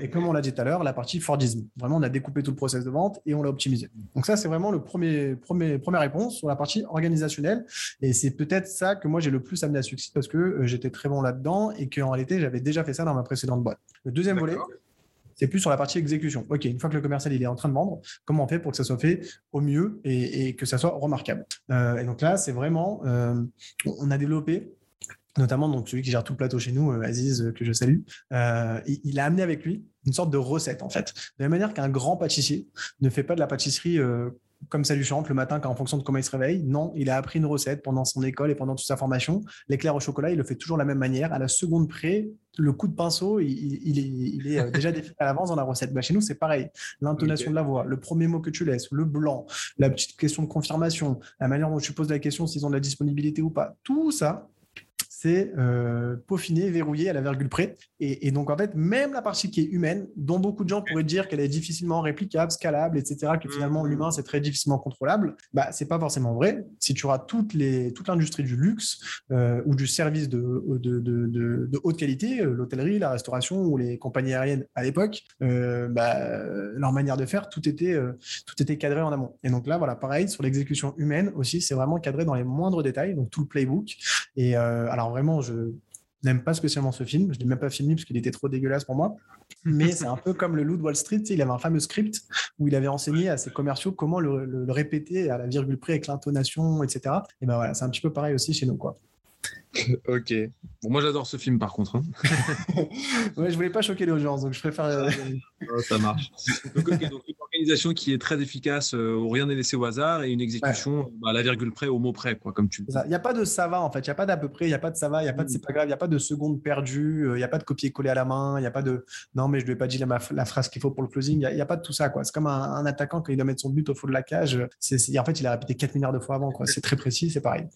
Speaker 1: Et comme on l'a dit tout à l'heure, la partie Fordisme. Vraiment, on a découpé tout le process de vente et on l'a optimisé. Donc, ça, c'est vraiment le premier, premier, première réponse sur la partie organisationnelle. Et c'est peut-être ça que moi, j'ai le plus amené à succès parce que j'étais très bon là-dedans et qu'en réalité, j'avais déjà fait ça dans ma précédente boîte. Le deuxième volet, c'est plus sur la partie exécution. OK, une fois que le commercial il est en train de vendre, comment on fait pour que ça soit fait au mieux et, que ça soit remarquable euh, Et donc là, c'est vraiment, euh, on a développé notamment donc celui qui gère tout le plateau chez nous, euh, Aziz, que je salue, il, a amené avec lui une sorte de recette en fait. De la manière qu'un grand pâtissier ne fait pas de la pâtisserie comme ça lui chante le matin en fonction de comment il se réveille. Non, il a appris une recette pendant son école et pendant toute sa formation. L'éclair au chocolat, il le fait toujours de la même manière. À la seconde près, le coup de pinceau, il, est, euh, déjà défini à l'avance dans la recette. Bah, chez nous, c'est pareil. L'intonation de la voix, le premier mot que tu laisses, le blanc, la petite question de confirmation, la manière dont tu poses la question s'ils ont de la disponibilité ou pas, tout ça, c'est euh, peaufiner, verrouiller à la virgule près. Et, donc, en fait, même la partie qui est humaine, dont beaucoup de gens pourraient dire qu'elle est difficilement réplicable, scalable, etc., que finalement, mmh. l'humain, c'est très difficilement contrôlable, bah, c'est pas forcément vrai. Si tu auras toute, les, toute l'industrie du luxe euh, ou du service de, de, de, de haute qualité, euh, l'hôtellerie, la restauration ou les compagnies aériennes à l'époque, euh, bah, leur manière de faire, tout était, tout était cadré en amont. Et donc là, voilà, pareil, sur l'exécution humaine aussi, c'est vraiment cadré dans les moindres détails, donc tout le playbook. Et alors, vraiment, je n'aime pas spécialement ce film. Je ne l'ai même pas filmé parce qu'il était trop dégueulasse pour moi. Mais c'est un peu comme le loup de Wall Street. il avait un fameux script où il avait enseigné à ses commerciaux comment le, répéter à la virgule près avec l'intonation, etc. Et ben voilà, c'est un petit peu pareil aussi chez nous, quoi.
Speaker 3: ok. Bon, moi j'adore ce film par contre. Hein.
Speaker 1: ouais, je voulais pas choquer l'audience, donc je préfère. Euh,
Speaker 3: ça marche. Donc, organisation qui est très efficace, euh, où rien n'est laissé au hasard, et une exécution bah, à la virgule près, au mot près, quoi, comme tu.
Speaker 1: Il n'y a pas de ça va en fait, il n'y a pas d'à peu près, il n'y a pas de ça va, il n'y a pas de c'est pas grave, il n'y a pas de seconde perdue, euh, il n'y a pas de copier-coller à la main, il n'y a pas de non mais je ne lui ai pas dit la, la phrase qu'il faut pour le closing, il n'y a, pas de tout ça quoi. C'est comme un, attaquant quand il doit mettre son but au fond de la cage, c'est, en fait il a répété 4 milliards de fois avant quoi. C'est très précis, c'est pareil.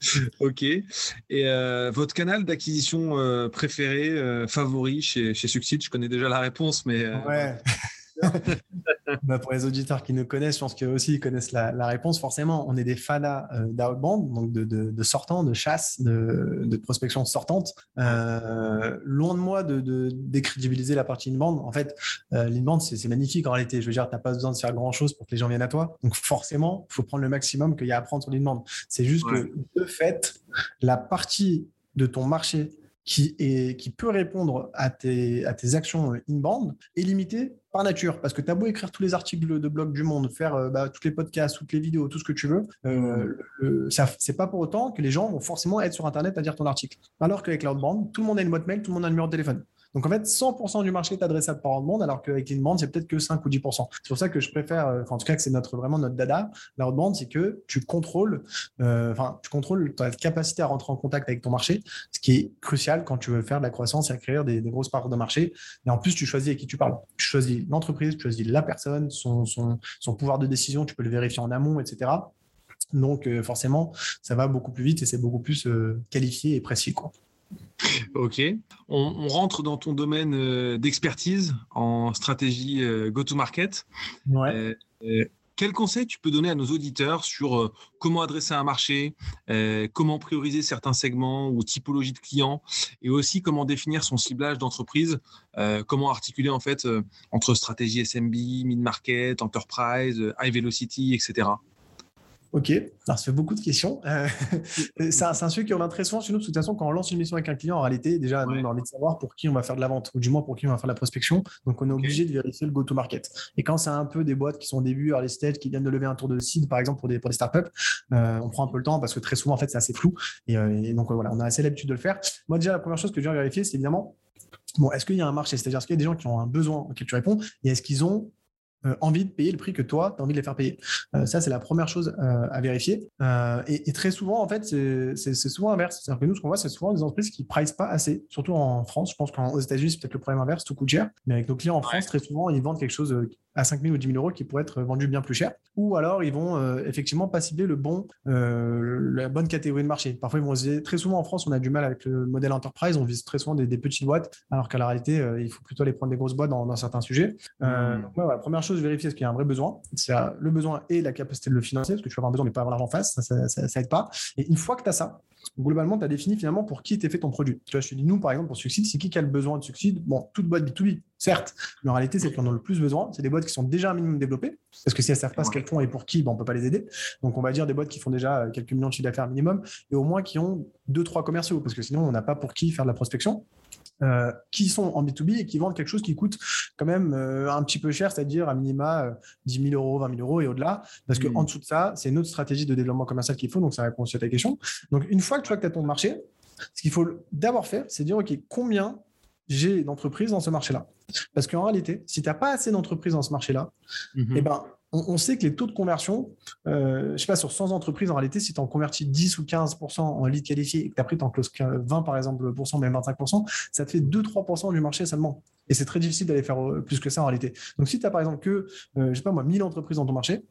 Speaker 3: ok. Et euh, votre canal d'acquisition euh, préféré, euh, favori chez, chez Succid Je connais déjà la réponse, mais.
Speaker 1: Ouais. bah, pour les auditeurs qui nous connaissent, je pense qu'eux aussi ils connaissent la, réponse. Forcément, on est des fanas euh, d'outbound, donc de, de, sortants, de chasse, de, prospection sortante. Euh, loin de moi de, décrédibiliser la partie inbound. En fait, euh, l'inbound, c'est magnifique en réalité. Je veux dire, tu n'as pas besoin de faire grand-chose pour que les gens viennent à toi. Donc forcément, il faut prendre le maximum qu'il y a à prendre sur l'inbound. C'est juste que, de fait, la partie de ton marché qui, qui peut répondre à tes, à tes actions inbound est limité par nature. Parce que tu as beau écrire tous les articles de blog du monde, faire euh, bah, tous les podcasts, toutes les vidéos, tout ce que tu veux, euh, ça c'est pas pour autant que les gens vont forcément être sur Internet à dire ton article. Alors qu'avec l'outbound, tout le monde a une boîte mail, tout le monde a un numéro de téléphone. Donc en fait, 100% du marché est adressable par monde, alors qu'avec l'inbound, c'est peut-être que 5 ou 10%. C'est pour ça que je préfère, euh, en tout cas que c'est notre, vraiment notre dada, l'outbound, c'est que tu contrôles, euh, enfin, tu contrôles ta capacité à rentrer en contact avec ton marché, ce qui est crucial quand tu veux faire de la croissance et acquérir des, grosses parts de marché. Et en plus, tu choisis avec qui tu parles. Tu choisis l'entreprise, tu choisis la personne, son, son, pouvoir de décision, tu peux le vérifier en amont, etc. Donc euh, forcément, ça va beaucoup plus vite et c'est beaucoup plus qualifié et précis.
Speaker 3: Ok. On, rentre dans ton domaine euh, d'expertise en stratégie euh, go-to-market. Ouais. Euh, quel conseil tu peux donner à nos auditeurs sur comment adresser un marché, comment prioriser certains segments ou typologies de clients, et aussi comment définir son ciblage d'entreprise, comment articuler en fait entre stratégie SMB, mid-market, enterprise, high velocity, etc.
Speaker 1: Ok, alors ça fait beaucoup de questions. Euh, c'est un, sujet qui revient très souvent chez nous, de toute façon, quand on lance une mission avec un client, en réalité, déjà, on a envie de savoir pour qui on va faire de la vente, ou du moins pour qui on va faire de la prospection. Donc, on est obligé de vérifier le go-to-market. Et quand c'est un peu des boîtes qui sont au début, early stage, qui viennent de lever un tour de seed, par exemple, pour des, pour des startups, euh, on prend un peu le temps parce que très souvent, en fait, c'est assez flou. Et, euh, donc, voilà, on a assez l'habitude de le faire. Moi, déjà, la première chose que je viens vérifier, c'est évidemment, bon, est-ce qu'il y a un marché? C'est-à-dire, est-ce qu'il y a des gens qui ont un besoin auquel tu réponds? Et est-ce qu'ils ont envie de payer le prix que toi, tu as envie de les faire payer. Euh, ça, c'est la première chose euh, à vérifier. Et, très souvent, en fait, c'est souvent inverse. C'est-à-dire que nous, ce qu'on voit, c'est souvent des entreprises qui ne pricent pas assez, surtout en France. Je pense qu'aux États-Unis, c'est peut-être le problème inverse, tout coûte cher. Mais avec nos clients en France, très souvent, ils vendent quelque chose à 5 000 ou 10 000 euros qui pourrait être vendu bien plus cher. Ou alors, ils vont effectivement pas cibler le bon, la bonne catégorie de marché. Parfois, ils vont viser, très souvent en France, on a du mal avec le modèle enterprise, on vise très souvent des, petites boîtes, alors qu'à la réalité, il faut plutôt aller prendre des grosses boîtes dans, certains sujets. Mmh. Donc, première chose, vérifier ce qu'il y a un vrai besoin. C'est le besoin et la capacité de le financer, parce que tu vas avoir besoin, mais pas avoir l'argent en face, ça, ça, aide pas. Et une fois que tu as ça, globalement, tu as défini finalement pour qui t'es fait ton produit. Tu vois, je te dis, nous, par exemple, pour Succide, c'est qui qui a le besoin de Succide? Bon, toute boîte B2B, certes, mais en réalité, c'est qui en ont le plus besoin. C'est des boîtes qui sont déjà un minimum développées, parce que si elles ne savent pas ce qu'elles font et pour qui, bon, on ne peut pas les aider. Donc, on va dire des boîtes qui font déjà quelques millions de chiffres d'affaires minimum, et au moins qui ont deux, trois commerciaux, parce que sinon, on n'a pas pour qui faire de la prospection. Euh, qui sont en B2B et qui vendent quelque chose qui coûte quand même euh, un petit peu cher, c'est-à-dire à minima 10 euh, 000 euros, 20 000 euros et au-delà. Parce qu'en dessous de ça, c'est une autre stratégie de développement commercial qu'il faut. Donc, ça répond aussi à ta question. Donc, une fois que tu vois que tu as ton marché, ce qu'il faut d'abord faire, c'est dire, OK, combien j'ai d'entreprises dans ce marché-là? Parce qu'en réalité, si tu n'as pas assez d'entreprises dans ce marché-là, mm-hmm. eh ben, on, sait que les taux de conversion, euh, je sais pas, sur 100 entreprises, en réalité, si tu en convertis 10 ou 15% en lead qualifié et que après tu en closes 20 par exemple, même 25%, ça te fait 2-3% du marché seulement. Et c'est très difficile d'aller faire euh, plus que ça en réalité. Donc si tu as par exemple que, euh, je sais pas moi, 1000 entreprises dans ton marché,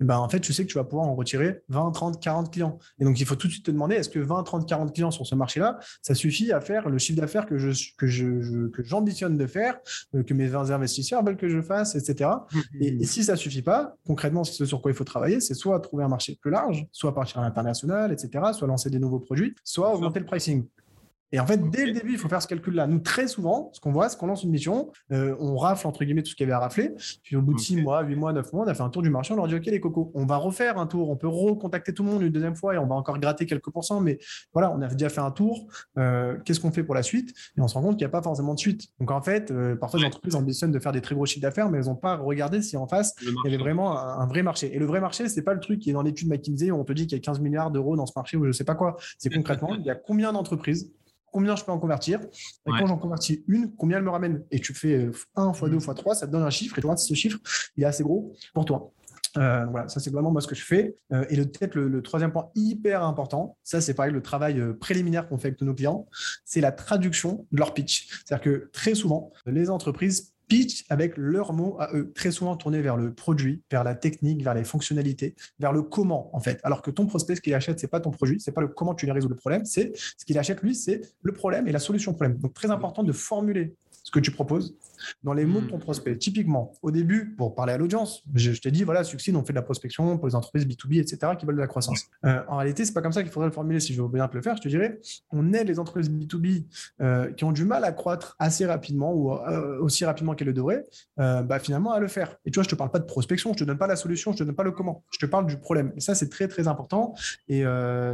Speaker 1: ben, en fait, tu sais que tu vas pouvoir en retirer 20, 30, 40 clients. Et donc, il faut tout de suite te demander, est-ce que 20, 30, 40 clients sur ce marché-là, ça suffit à faire le chiffre d'affaires que, je, que, je, que j'ambitionne de faire, euh, que mes 20 investisseurs veulent que je fasse, etc. Mmh, et, mmh. et, si ça suffit pas, concrètement, ce sur quoi il faut travailler, c'est soit trouver un marché plus large, soit partir à l'international, etc., soit lancer des nouveaux produits, soit augmenter le pricing. Et en fait, dès le début, il faut faire ce calcul-là. Nous, très souvent, ce qu'on voit, c'est qu'on lance une mission, euh, on rafle, entre guillemets, tout ce qu'il y avait à rafler. Puis au bout de 6 mois, 8 mois, 9 mois, on a fait un tour du marché, on leur dit, OK, les cocos, on va refaire un tour. On peut recontacter tout le monde une deuxième fois et on va encore gratter quelques pourcents. Mais voilà, on a déjà fait un tour. Euh, qu'est-ce qu'on fait pour la suite? Et on se rend compte qu'il n'y a pas forcément de suite. Donc en fait, euh, parfois, les entreprises ambitionnent de faire des très gros chiffres d'affaires, mais elles n'ont pas regardé si en face, il y avait vraiment un, vrai marché. Et le vrai marché, ce n'est pas le truc qui est dans l'étude McKinsey où on te dit qu'il y a 15 milliards d'euros dans ce marché ou je ne sais pas quoi. C'est concrètement, il y a combien d'entreprises combien je peux en convertir. Et quand j'en convertis une, combien elle me ramène. Et tu fais 1 x 2 x 3, ça te donne un chiffre. Et tu vois, ce chiffre, il est assez gros pour toi. Euh, voilà, ça c'est vraiment moi ce que je fais. Euh, et peut-être le, troisième point hyper important, ça c'est pareil, le travail euh, préliminaire qu'on fait avec tous nos clients, c'est la traduction de leur pitch. C'est-à-dire que très souvent, les entreprises pitch avec leurs mots à eux, très souvent tournés vers le produit, vers la technique, vers les fonctionnalités, vers le comment en fait. Alors que ton prospect, ce qu'il achète, c'est pas ton produit, c'est pas le comment tu lui résous le problème, c'est ce qu'il achète lui, c'est le problème et la solution au problème. Donc très important de formuler ce que tu proposes dans les mots de ton
Speaker 3: Hmm.
Speaker 1: prospect. Typiquement, au début, pour parler à l'audience, je, je t'ai dit, voilà, Succide, on fait de la prospection pour les entreprises B2B, etc., qui veulent de la croissance. Euh, en réalité, c'est pas comme ça qu'il faudrait le formuler. Si je veux bien te le faire, je te dirais, on aide les entreprises B2B euh, qui ont du mal à croître assez rapidement ou euh, aussi rapidement qu'elles le devraient, bah, finalement, à le faire. Et tu vois, je te parle pas de prospection, je te donne pas la solution, je te donne pas le comment. Je te parle du problème. Et ça, c'est très, très important. Et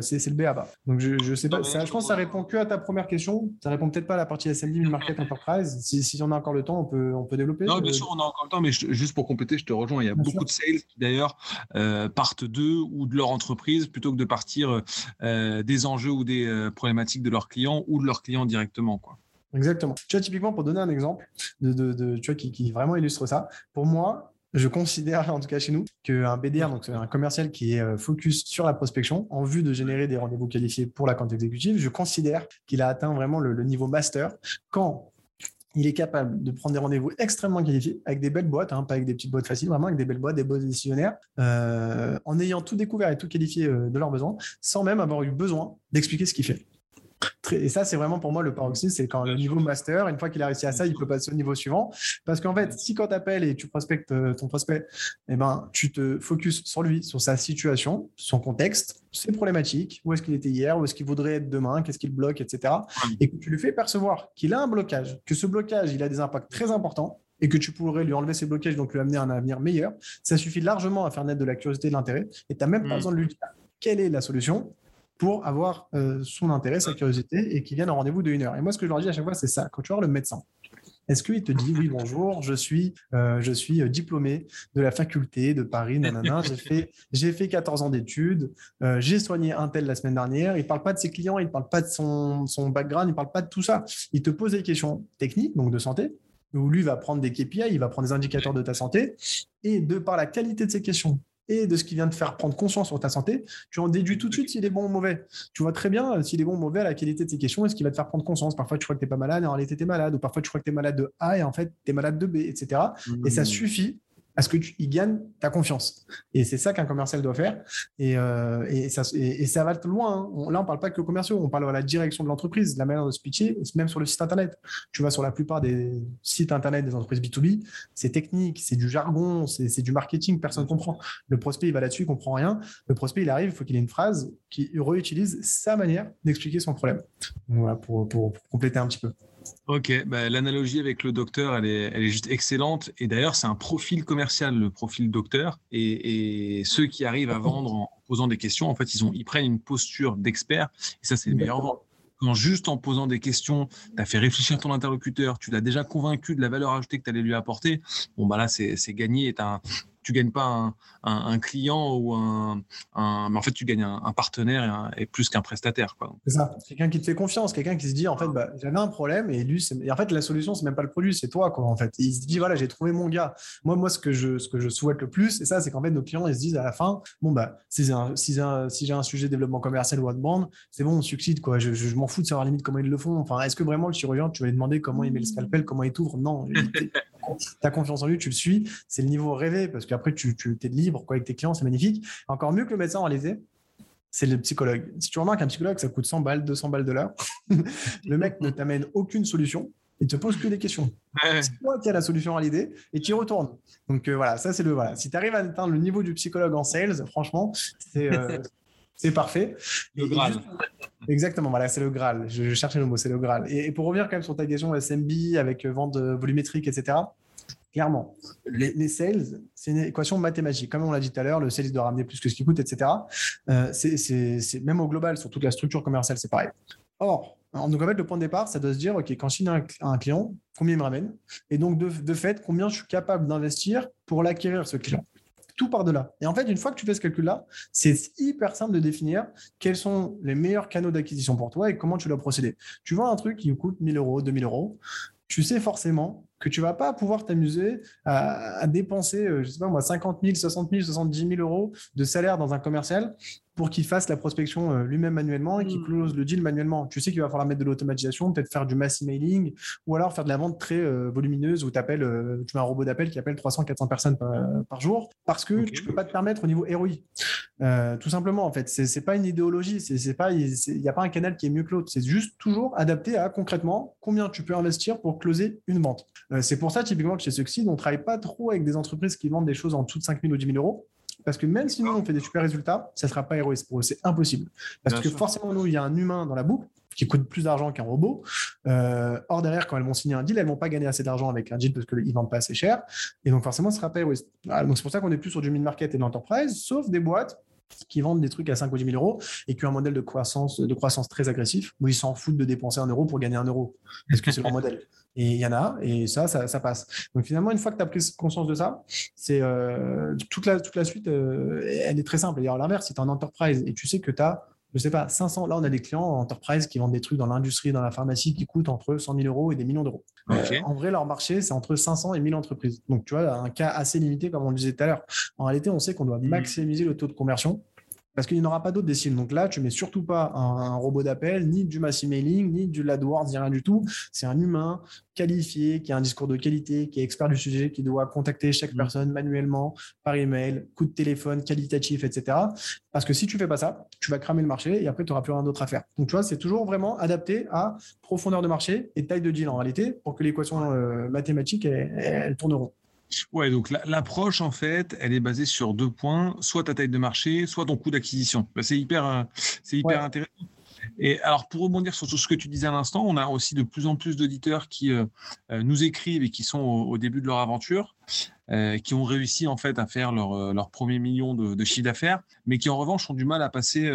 Speaker 1: c'est le B à bas. Donc, je, je sais pas. ça- je pense que ça répond que à ta première question. Ça répond peut-être pas à la partie SMB, Mid-Market Enterprise. Si, si on a encore le temps, on peut, on peut développer.
Speaker 3: Non, bien sûr, on a encore le temps, mais je- juste pour compléter, je te rejoins. Il y a
Speaker 1: Bien
Speaker 3: beaucoup de sales qui, d'ailleurs, euh, partent d'eux ou de leur entreprise plutôt que de partir euh, des enjeux ou des euh, problématiques de leurs clients ou de leurs clients directement. Quoi.
Speaker 1: Exactement. Tu vois, typiquement, pour donner un exemple de, de, de- tu vois, qui, qui vraiment illustre ça, pour moi, je considère, en tout cas chez nous, qu'un BDR, donc un commercial qui est focus sur la prospection en vue de générer des rendez-vous qualifiés pour la compte exécutive, je considère qu'il a atteint vraiment le, le niveau master quand il est capable de prendre des rendez-vous extrêmement qualifiés avec des belles boîtes, hein, pas avec des petites boîtes faciles, vraiment avec des belles boîtes, des boîtes décisionnaires, euh, en ayant tout découvert et tout qualifié euh, de leurs besoins, sans même avoir eu besoin d'expliquer ce qu'il fait. Et ça, c'est vraiment pour moi le paroxysme, c'est quand le niveau master, une fois qu'il a réussi à ça, il peut passer au niveau suivant. Parce qu'en fait, si quand tu appelles et tu prospectes euh, ton prospect, eh ben, tu te focuses sur lui, sur sa situation, son contexte, ses problématiques, où est-ce qu'il était hier, où est-ce qu'il voudrait être demain, qu'est-ce qu'il bloque, etc. Et que tu lui fais percevoir qu'il a un blocage, que ce blocage, il a des impacts très importants et que tu pourrais lui enlever ces blocages, donc lui amener un avenir meilleur, ça suffit largement à faire naître de la curiosité et de l'intérêt. Et tu n'as même pas
Speaker 3: Mm.
Speaker 1: besoin de lui dire quelle est la solution pour avoir euh, son intérêt, sa curiosité et qu'il vienne en rendez-vous de une heure. Et moi, ce que je leur dis à chaque fois, c'est ça. Quand tu voir le médecin, est-ce qu'il te dit oui bonjour, je suis, euh, je suis euh, diplômé de la faculté de Paris, nanana, j'ai fait, fait 14 ans d'études, j'ai soigné un tel la semaine dernière. Il parle pas de ses clients, il parle pas de son, son background, il parle pas de tout ça. Il te pose des questions techniques, donc de santé, où lui va prendre des KPI, il va prendre des indicateurs de ta santé, et de par la qualité de ces questions et de ce qui vient te faire prendre conscience sur ta santé, tu en déduis tout de suite s'il est bon ou mauvais. Tu vois très bien euh, s'il est bon ou mauvais à la qualité de ces questions et ce qui va te faire prendre conscience? Parfois, tu crois que tu n'es pas malade et en réalité, tu es malade. Ou parfois, tu crois que tu es malade de A et en fait, tu es malade de B, etc. Et ça
Speaker 3: Mmh.
Speaker 1: suffit à ce qu'il gagne ta confiance. Et c'est ça qu'un commercial doit faire. Et, euh, et, ça, et, et ça va loin. hein. On- là, on parle pas que aux commerciaux, on parle à la direction de l'entreprise, la manière de se pitcher, même sur le site Internet. Tu vas sur la plupart des sites Internet des entreprises B2B, c'est technique, c'est du jargon, c'est c'est du marketing, personne ne comprend. Le prospect, il va là-dessus, il comprend rien. Le prospect, il arrive, il faut qu'il ait une phrase qui réutilise sa manière d'expliquer son problème. Voilà, pour, pour- pour compléter un petit peu.
Speaker 3: Ok, bah, l'analogie avec le docteur, elle est, elle est juste excellente. Et d'ailleurs, c'est un profil commercial, le profil docteur. Et, et ceux qui arrivent à vendre en posant des questions, en fait, ils, ont, ils prennent une posture d'expert. Et ça, c'est le meilleur vente. Quand juste en posant des questions, tu as fait réfléchir ton interlocuteur, tu l'as déjà convaincu de la valeur ajoutée que tu allais lui apporter, bon, bah là, c'est gagné. Et un- tu gagnes pas un, client ou un, Mais en fait, tu gagnes un, partenaire et, et plus qu'un prestataire.
Speaker 1: C'est ça. Quelqu'un qui te fait confiance, quelqu'un qui se dit en fait, bah, j'avais un problème et lui, et en fait, la solution, c'est même pas le produit, c'est toi, quoi, en fait. il se dit, voilà, j'ai trouvé mon gars. Moi, moi, ce que je, ce que je souhaite le plus, c'est ça, c'est qu'en fait, nos clients, ils se disent à la fin, bon, bah, si j'ai un, si j'ai un, sujet de développement commercial ou outbound, c'est bon, on succède, quoi. Je m'en fous de savoir limite comment ils le font. Enfin, est-ce que vraiment le chirurgien, tu vas lui demander comment il met le scalpel, comment il t'ouvre? Non. Tu as confiance en lui, tu le suis. C'est le niveau rêvé parce qu'après, tu, tu es libre, quoi, avec tes clients, c'est magnifique. Encore mieux que le médecin en réalité, c'est le psychologue. Si tu remarques un psychologue, ça coûte 100 balles, 200 balles de l'heure. le mec ne t'amène aucune solution. Il te pose que des questions. C'est toi qui as la solution à l'idée et tu y retournes. Donc euh, voilà, ça c'est le voilà. Si tu arrives à atteindre le niveau du psychologue en sales, franchement, c'est euh, c'est parfait.
Speaker 3: Le Graal.
Speaker 1: exactement, voilà, c'est le Graal. Je, je cherchais le mot, c'est le Graal. Et, et pour revenir quand même sur ta question SMB avec euh, vente euh, volumétrique, etc. Clairement, les, les sales, c'est une équation mathématique. Comme on l'a dit tout à l'heure, le sales doit ramener plus que ce qu'il coûte, etc. Euh, c'est- même au global, sur toute la structure commerciale, c'est pareil. Or, en- donc en fait, le point de départ, ça doit se dire, OK, quand je signe un, un client, combien il me ramène? Et donc, de, de fait, combien je suis capable d'investir pour l'acquérir, ce client? Par de là. Et en fait, une fois que tu fais ce calcul-là, c'est hyper simple de définir quels sont les meilleurs canaux d'acquisition pour toi et comment tu dois procéder. Tu vois un truc qui coûte 1000 euros, 2000 euros, tu sais forcément que tu vas pas pouvoir t'amuser à, à dépenser, euh, je sais pas moi, 50 000, 60 000, 70 000 euros de salaire dans un commercial pour qu'il fasse la prospection euh, lui-même manuellement et qu'il
Speaker 3: Mm.
Speaker 1: close le deal manuellement. Tu sais qu'il va falloir mettre de l'automatisation, peut-être faire du mass emailing ou alors faire de la vente très euh, volumineuse où t'appelles, euh, tu mets un robot d'appel qui appelle 300, 400 personnes par, par jour parce que
Speaker 3: Ok.
Speaker 1: tu peux pas te permettre au niveau ROI. Euh, tout simplement, en fait, c'est pas une idéologie, c'est c'est pas, il n'y a pas un canal qui est mieux que l'autre. C'est juste toujours adapté à concrètement combien tu peux investir pour closer une vente. C'est pour ça, typiquement, que chez Succeed, on ne travaille pas trop avec des entreprises qui vendent des choses en dessous de 5 000 ou 10 000 euros. Parce que même si nous, on fait des super résultats, ça ne sera pas héroïste pour eux. C'est impossible. Parce que forcément, nous, il y a un humain dans la boucle qui coûte plus d'argent qu'un robot. Euh, or, derrière, quand elles vont signer un deal, elles ne vont pas gagner assez d'argent avec un deal parce qu'ils ne vendent pas assez cher. Et donc, forcément, ce ne sera pas héroïste. donc, c'est pour ça qu'on est plus sur du mid-market et de l'enterprise, sauf des boîtes qui vendent des trucs à 5 ou 10 000 euros et qui ont un modèle de croissance, de croissance très agressif où ils s'en foutent de dépenser un euro pour gagner un euro. Parce que c'est leur modèle. Et il y en a, et ça, ça, passe. Donc finalement, une fois que tu as pris conscience de ça, c'est euh, toute, la, toute la suite, euh, elle est très simple. D'ailleurs, l'inverse, si tu es en enterprise et tu sais que tu as je sais pas, 500. Là, on a des clients en enterprise qui vendent des trucs dans l'industrie, dans la pharmacie, qui coûtent entre 100 000 euros et des millions d'euros. Euh, en vrai, leur marché, c'est entre 500 et 1000 entreprises. Donc, tu vois, un cas assez limité, comme on le disait tout à l'heure. En réalité, on sait qu'on doit mmh. maximiser le taux de conversion parce qu'il n'y en aura pas d'autres déciles. Donc là, tu mets surtout pas un, robot d'appel, ni du mass emailing, ni du AdWords, ni rien du tout. C'est un humain qualifié, qui a un discours de qualité, qui est expert du sujet, qui doit contacter chaque mmh. personne manuellement, par email, coup de téléphone, qualitatif, etc. Parce que si tu fais pas ça, tu vas cramer le marché et après, tu n'auras plus rien d'autre à faire. Donc, tu vois, c'est toujours vraiment adapté à profondeur de marché et taille de deal en réalité pour que l'équation euh, mathématique, elle tourneront.
Speaker 3: Ouais, donc l'approche, en fait, elle est basée sur deux points, soit ta taille de marché, soit ton coût d'acquisition. Bah, c'est hyper, euh, c'est hyper intéressant. Et alors, pour rebondir sur tout ce que tu disais à l'instant, on a aussi de plus en plus d'auditeurs qui euh, euh, nous écrivent et qui sont au, début de leur aventure, qui ont réussi en fait à faire leur, leur premier million de, chiffre d'affaires, mais qui en revanche ont du mal à passer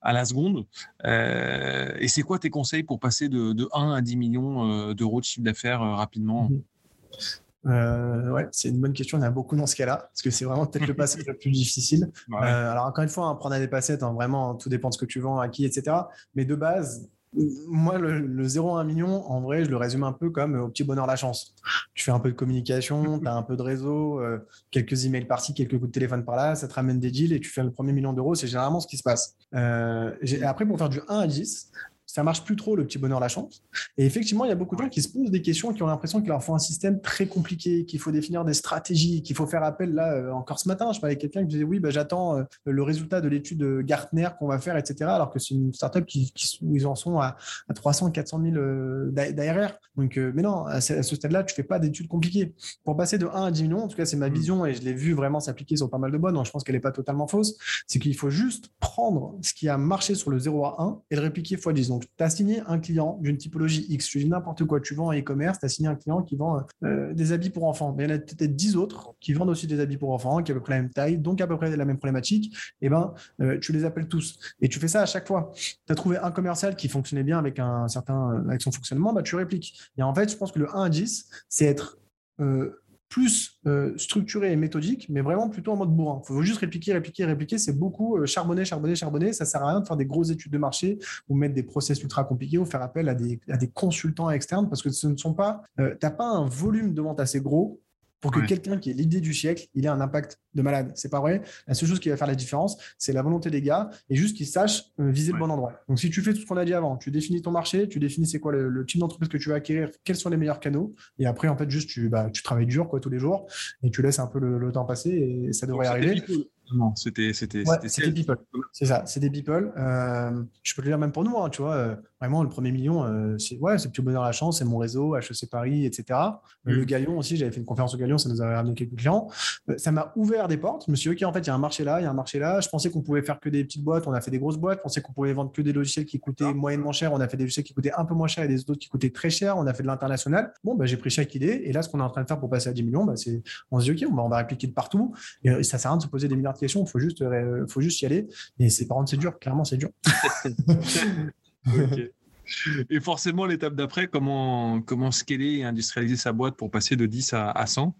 Speaker 3: à la seconde. et c'est quoi tes conseils pour passer de, 1 à 10 millions d'euros de chiffre d'affaires rapidement? Mmh.
Speaker 1: Euh, ouais, c'est une bonne question. Il y en a beaucoup dans ce cas-là, parce que c'est vraiment peut-être le passage le plus difficile. Euh, alors, encore une fois, hein, prendre des passettes, hein, vraiment, tout dépend de ce que tu vends, à qui, etc. Mais de base, moi, le, 0 à 1 million, en vrai, je le résume un peu comme au petit bonheur la chance. Tu fais un peu de communication, tu as un peu de réseau, euh, quelques emails par-ci, quelques coups de téléphone par-là, ça te ramène des deals et tu fais le premier million d'euros. C'est généralement ce qui se passe. après, pour faire du 1 à 10, ça marche plus trop le petit bonheur la chance. Et effectivement, il y a beaucoup de gens qui se posent des questions, qui ont l'impression qu'il leur faut un système très compliqué, qu'il faut définir des stratégies, qu'il faut faire appel. Là, euh, encore ce matin, je parlais avec quelqu'un qui disait oui, bah, j'attends euh, le résultat de l'étude Gartner qu'on va faire, etc. Alors que c'est une startup qui, qui, où ils en sont à, 300, 400 000 d'ARR. Donc, euh, mais non, à ce, stade-là, tu fais pas d'études compliquées. Pour passer de 1 à 10 millions, en tout cas, c'est ma mm. vision et je l'ai vu vraiment s'appliquer sur pas mal de donc je pense qu'elle n'est pas totalement fausse. C'est qu'il faut juste prendre ce qui a marché sur le 0 à 1 et le répliquer x 10. Donc, tu as signé un client d'une typologie X, je dis n'importe quoi, tu vends en e-commerce, tu as signé un client qui vend euh, des habits pour enfants. Mais il y en a peut-être 10 autres qui vendent aussi des habits pour enfants, qui ont à peu près la même taille, donc à peu près la même problématique. Et eh ben, euh, tu les appelles tous. Et tu fais ça à chaque fois. Tu as trouvé un commercial qui fonctionnait bien avec un certain, avec son fonctionnement, bah, tu répliques. Et en fait, je pense que le 1 à 10, c'est être euh, plus euh, structuré et méthodique, mais vraiment plutôt en mode bourrin. Il faut juste répliquer, répliquer, répliquer. C'est beaucoup euh, charbonner, charbonner, charbonner. Ça sert à rien de faire des grosses études de marché ou mettre des process ultra compliqués ou faire appel à des, consultants externes parce que ce ne sont pas, euh, tu n'as pas un volume de vente assez gros pour que quelqu'un qui est l'idée du siècle, il ait un impact de malade. C'est pas vrai. La seule chose qui va faire la différence, c'est la volonté des gars et juste qu'ils sachent euh, viser le bon endroit. Donc, si tu fais tout ce qu'on a dit avant, tu définis ton marché, tu définis c'est quoi le, type d'entreprise que tu veux acquérir, quels sont les meilleurs canaux, et après, en fait, juste tu, bah, tu travailles dur quoi tous les jours et tu laisses un peu le, temps passer et ça devrait arriver.
Speaker 3: Non, c'était c'était
Speaker 1: people. C'est ça, c'est des people. Euh, je peux le dire même pour nous, hein, tu vois. Euh, vraiment, le premier million, euh, c'est ouais, c'est Bonheur la chance, c'est mon réseau, HEC Paris, etc. Le mm. Galion aussi, j'avais fait une conférence au Galion, ça nous avait ramené quelques clients. ça m'a ouvert des portes. Je me suis dit, ok, en fait, il y a un marché là, il y a un marché là. Je pensais qu'on pouvait faire que des petites boîtes, on a fait des grosses boîtes. Je pensais qu'on pouvait vendre que des logiciels qui coûtaient ah. moyennement cher, on a fait des logiciels qui coûtaient un peu moins cher et des autres qui coûtaient très cher. On a fait de l'international. Bon, bah, j'ai pris chaque idée. Et là, ce qu'on est en train de faire pour passer à 10 millions, bah, c'est on se dit, ok, on va, répliquer de partout. Et, ça sert à rien de se poser des milliards de questions. Il faut juste il faut juste y aller. Et c'est par contre, c'est dur. Clairement, c'est dur.
Speaker 3: Et forcément, l'étape d'après, comment, comment scaler et industrialiser sa boîte pour passer de 10 à, à 100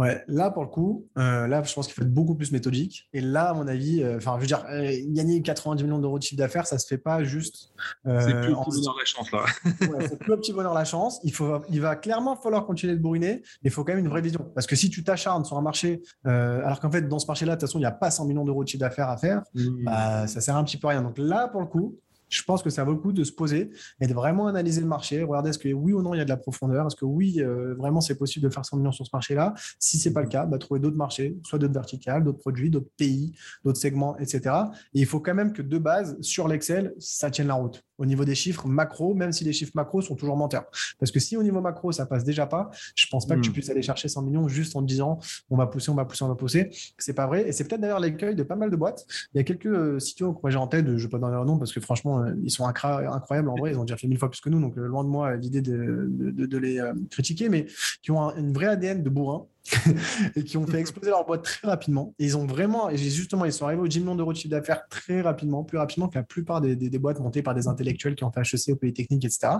Speaker 1: Ouais, là pour le coup, euh, là je pense qu'il faut être beaucoup plus méthodique. Et là, à mon avis, euh, enfin, je veux dire, euh, gagner 90 millions d'euros de chiffre d'affaires, ça se fait pas juste.
Speaker 3: c'est plus petit bonheur la chance là.
Speaker 1: c'est plus au petit bonheur la chance. Il faut, il va clairement falloir continuer de bourriner, mais il faut quand même une vraie vision. Parce que si tu t'acharnes sur un marché, alors qu'en fait dans ce marché-là, de toute façon, il n'y a pas 100 millions d'euros de chiffre d'affaires à faire, mmh. bah, ça sert un petit peu à rien. Donc là, pour le coup, je pense que ça vaut le coup de se poser et de vraiment analyser le marché, regarder est-ce que oui ou non il y a de la profondeur, est-ce que oui, euh, vraiment c'est possible de faire 100 millions sur ce marché-là. Si ce n'est pas le cas, bah, trouver d'autres marchés, soit d'autres verticales, d'autres produits, d'autres pays, d'autres segments, etc. Et il faut quand même que de base, sur l'Excel, ça tienne la route. Au niveau des chiffres macro, même si les chiffres macro sont toujours menteurs. Parce que si au niveau macro, ça passe déjà pas, je pense pas que tu hmm. puisses aller chercher 100 millions juste en disant on va pousser, on va pousser, on va pousser. C'est pas vrai. Et c'est peut-être d'ailleurs l'écueil de pas mal de boîtes. Il y a quelques euh, que moi j'ai en tête, je vais pas donner leur nom parce que franchement, euh, ils sont incroyables en vrai. Ils ont déjà fait mille fois plus que nous. Donc, euh, loin de moi l'idée de, de, les critiquer, mais qui ont une vraie ADN de bourrin et qui ont fait exploser leur boîte très rapidement. Et ils ont vraiment, et justement, ils sont arrivés au 10 millions d'euros de chiffre d'affaires très rapidement, plus rapidement que la plupart des, des, boîtes montées par des intellectuels qui ont fait HEC au Polytechnique, etc.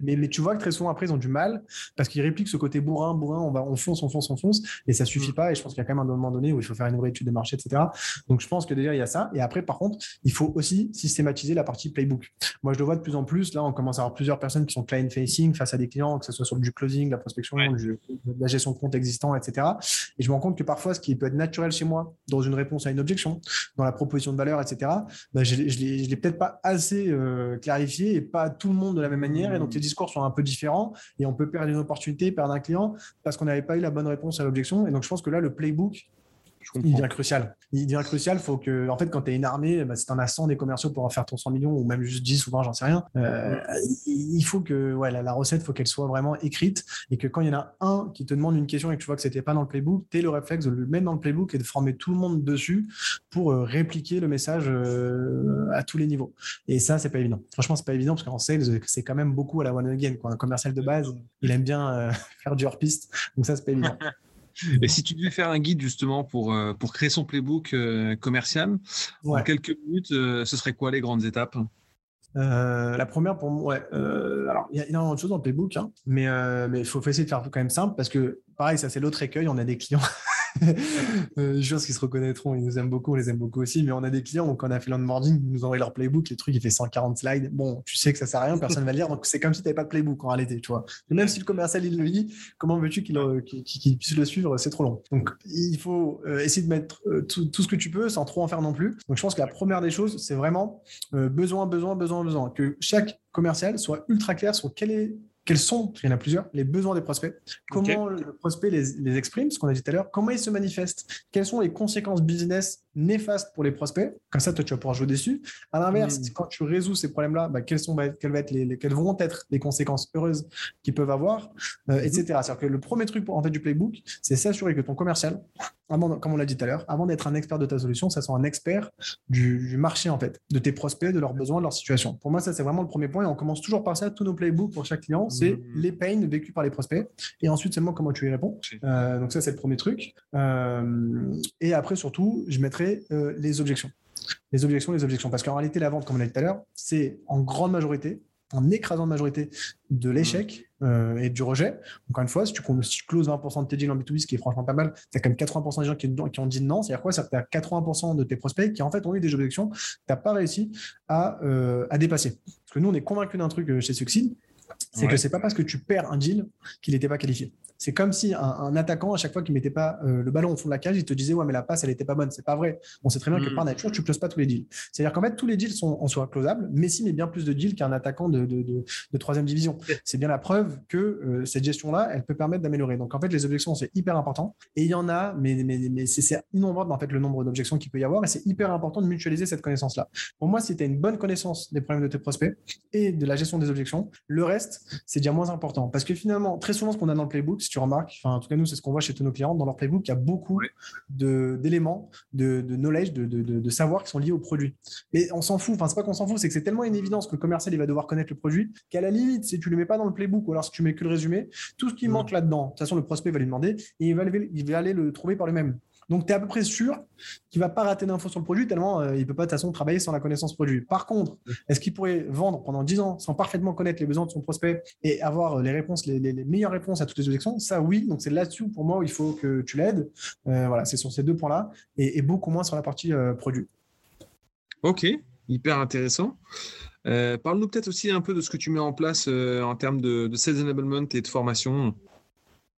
Speaker 1: Mais, mais tu vois que très souvent, après, ils ont du mal parce qu'ils répliquent ce côté bourrin, bourrin, on, va, on fonce, on fonce, on fonce, et ça suffit mm. pas. Et je pense qu'il y a quand même un moment donné où il faut faire une vraie étude de marché, etc. Donc, je pense que déjà, il y a ça. Et après, par contre, il faut aussi systématiser la partie playbook. Moi, je le vois de plus en plus. Là, on commence à avoir plusieurs personnes qui sont client-facing face à des clients, que ce soit sur du closing, la prospection, la gestion de compte existant, etc. Et je me rends compte que parfois, ce qui peut être naturel chez moi, dans une réponse à une objection, dans la proposition de valeur, etc., bah, je ne l'ai peut-être pas assez euh, clarifié et pas tout le monde de la même manière. Et donc, les discours sont un peu différents et on peut perdre une opportunité, perdre un client parce qu'on n'avait pas eu la bonne réponse à l'objection. Et donc, je pense que là, le playbook, il devient crucial. Il devient crucial. Faut que, en fait, quand tu es une armée, bah, si tu en as 100 des commerciaux pour en faire ton 100 millions ou même juste 10 ou 20, j'en sais rien, euh, il faut que ouais, la, recette, faut qu'elle soit vraiment écrite et que quand il y en a un qui te demande une question et que tu vois que c'était pas dans le playbook, tu le réflexe de le mettre dans le playbook et de former tout le monde dessus pour euh, répliquer le message euh, à tous les niveaux. Et ça, c'est pas évident. Franchement, c'est pas évident parce qu'en sales, c'est quand même beaucoup à la one again. Quoi. Un commercial de base, il aime bien faire du hors-piste. Donc ça, c'est pas évident.
Speaker 3: Et si tu devais faire un guide justement pour, euh, pour créer son playbook euh, commercial, en quelques minutes, euh, ce serait quoi les grandes étapes?
Speaker 1: La première pour moi, ouais, alors il y a énormément de choses dans le playbook, hein, mais il faut essayer de faire quand même simple parce que pareil, ça c'est l'autre écueil. On a des clients je pense qu'ils se reconnaîtront, ils nous aiment beaucoup, on les aime beaucoup aussi. Mais on a des clients quand on a fait l'onboarding, ils nous envoient leur playbook, les trucs, il fait 140 slides. Bon, tu sais que ça sert à rien, personne ne va le lire. Donc, c'est comme si tu n'avais pas de playbook en réalité, tu vois. même si le commercial, il le lit, comment veux-tu qu'il puisse le suivre C'est trop long. Donc, il faut euh, essayer de mettre euh, tout, ce que tu peux sans trop en faire non plus. Donc, je pense que la première des choses, c'est vraiment besoin, besoin, besoin, besoin. Que chaque commercial soit ultra clair sur quel est quels sont, parce qu'il y en a plusieurs, les besoins des prospects, comment le prospect les, exprime, ce qu'on a dit tout à l'heure, comment ils se manifestent, quelles sont les conséquences business néfastes pour les prospects, comme ça, toi, tu vas pouvoir jouer dessus. À l'inverse, hmm. quand tu résous ces problèmes-là, bah, quelles, sont, bah, quelles, être les, quelles, vont être les conséquences heureuses qu'ils peuvent avoir, euh, etc. C'est-à-dire que le premier truc en fait, du playbook, c'est s'assurer que ton commercial, comme on l'a dit tout à l'heure, avant d'être un expert de ta solution, ça soit un expert du, marché, en fait, de tes prospects, de leurs besoins, de leur situation. Pour moi, ça, c'est vraiment le premier point. Et on commence toujours par ça. Tous nos playbooks pour chaque client, c'est mmh. les pains vécus par les prospects. Et ensuite, seulement comment tu y réponds. Euh, donc, ça, c'est le premier truc. Euh, et après, surtout, je mettrai euh, les objections. Les objections, les objections. Parce qu'en réalité, la vente, comme on l'a dit tout à l'heure, c'est en grande majorité en écrasante majorité de l'échec euh, et du rejet. Encore une fois, si tu, si closes 20% de tes deals en B2B, ce qui est franchement pas mal, tu as quand même 80% des gens qui, ont dit non. C'est-à-dire quoi que tu as 80% de tes prospects qui en fait ont eu des objections tu n'as pas réussi à, euh, à, dépasser. Parce que nous, on est convaincus d'un truc euh, chez Succeed, c'est que c'est pas parce que tu perds un deal qu'il n'était pas qualifié. C'est comme si un, attaquant, à chaque fois qu'il mettait pas euh, le ballon au fond de la cage, il te disait ouais mais la passe elle était pas bonne. C'est pas vrai. On sait très bien que mm. par nature tu closes pas tous les deals. C'est-à-dire qu'en fait tous les deals sont en soi closables. Messi met bien plus de deals qu'un attaquant de, de, troisième division. C'est bien la preuve que euh, cette gestion là, elle peut permettre d'améliorer. Donc en fait les objections c'est hyper important et il y en a, mais, mais, mais c'est innombrable en fait le nombre d'objections qu'il peut y avoir et c'est hyper important de mutualiser cette connaissance là. Pour moi si tu as une bonne connaissance des problèmes de tes prospects et de la gestion des objections, le reste c'est déjà moins important parce que finalement très souvent ce qu'on a dans le playbook, si tu remarques, enfin tout cas, nous, c'est ce qu'on voit chez tous nos clients. Dans leur playbook, il y a beaucoup d'éléments, de, knowledge, de, savoir qui sont liés au produit. Mais on s'en fout. Enfin, c'est pas qu'on s'en fout, c'est que c'est tellement une évidence que le commercial, il va devoir connaître le produit qu'à la limite, si tu ne le mets pas dans le playbook ou alors si tu mets que le résumé, tout ce qui mm. manque là-dedans, de toute façon, le prospect va lui demander et il va, il va aller le trouver par lui-même. Donc, tu es à peu près sûr qu'il ne va pas rater d'infos sur le produit, tellement euh, il ne peut pas de toute façon travailler sans la connaissance produit. Par contre, est-ce qu'il pourrait vendre pendant 10 ans sans parfaitement connaître les besoins de son prospect et avoir euh, les réponses, les, meilleures réponses à toutes les objections? Ça, oui. Donc, c'est là-dessus, pour moi, où il faut que tu l'aides. Euh, voilà, c'est sur ces deux points-là et, beaucoup moins sur la partie produit.
Speaker 3: Ok, hyper intéressant. Parle-nous peut-être aussi un peu de ce que tu mets en place en termes de, de sales enablement et de formation.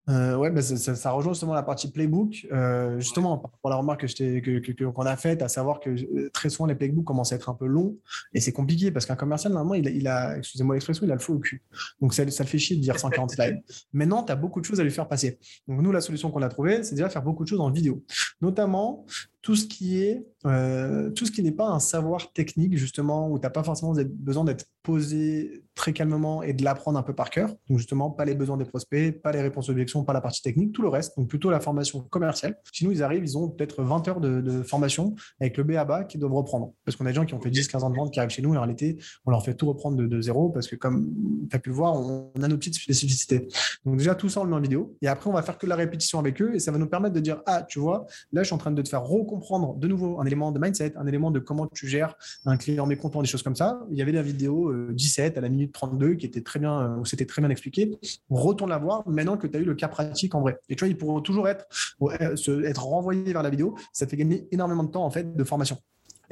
Speaker 1: Euh, ouais, bah, ça, rejoint justement la partie playbook. Euh, justement, pour la remarque que qu'on a faite, à savoir que euh, très souvent les playbooks commencent à être un peu longs et c'est compliqué parce qu'un commercial, normalement, il, a, excusez-moi l'expression, il a le feu au cul. Donc ça, ça le fait chier de dire 140 slides. Maintenant, tu as beaucoup de choses à lui faire passer. Donc nous, la solution qu'on a trouvée, c'est déjà faire beaucoup de choses en vidéo. Notamment, tout ce qui est euh, tout ce qui n'est pas un savoir technique justement où tu n'as pas forcément besoin d'être posé très calmement et de l'apprendre un peu par cœur. Donc justement, pas les besoins des prospects, pas les réponses aux objections, pas la partie technique, tout le reste. Donc plutôt la formation commerciale. Sinon, ils arrivent, ils ont peut-être 20 heures de, formation avec le B à bas qu'ils doivent reprendre. Parce qu'on a des gens qui ont fait 10-15 ans de vente qui arrivent chez nous et en réalité, on leur fait tout reprendre de, zéro parce que comme tu as pu le voir, on, a nos petites spécificités. Donc déjà, tout ça, on le met en vidéo. Et après, on va faire que la répétition avec eux et ça va nous permettre de dire, ah, tu vois, là, je suis en train de te faire recomprendre de nouveau un élément de mindset, un élément de comment tu gères un client mécontent, des choses comme ça. Il y avait la vidéo 17 euh, à la minute 32 qui était très bien, où c'était très bien expliqué. Retourne la voir maintenant que tu as eu le cas pratique en vrai. Et tu vois, ils pourront toujours être, euh, être renvoyés vers la vidéo. Ça fait gagner énormément de temps en fait de formation.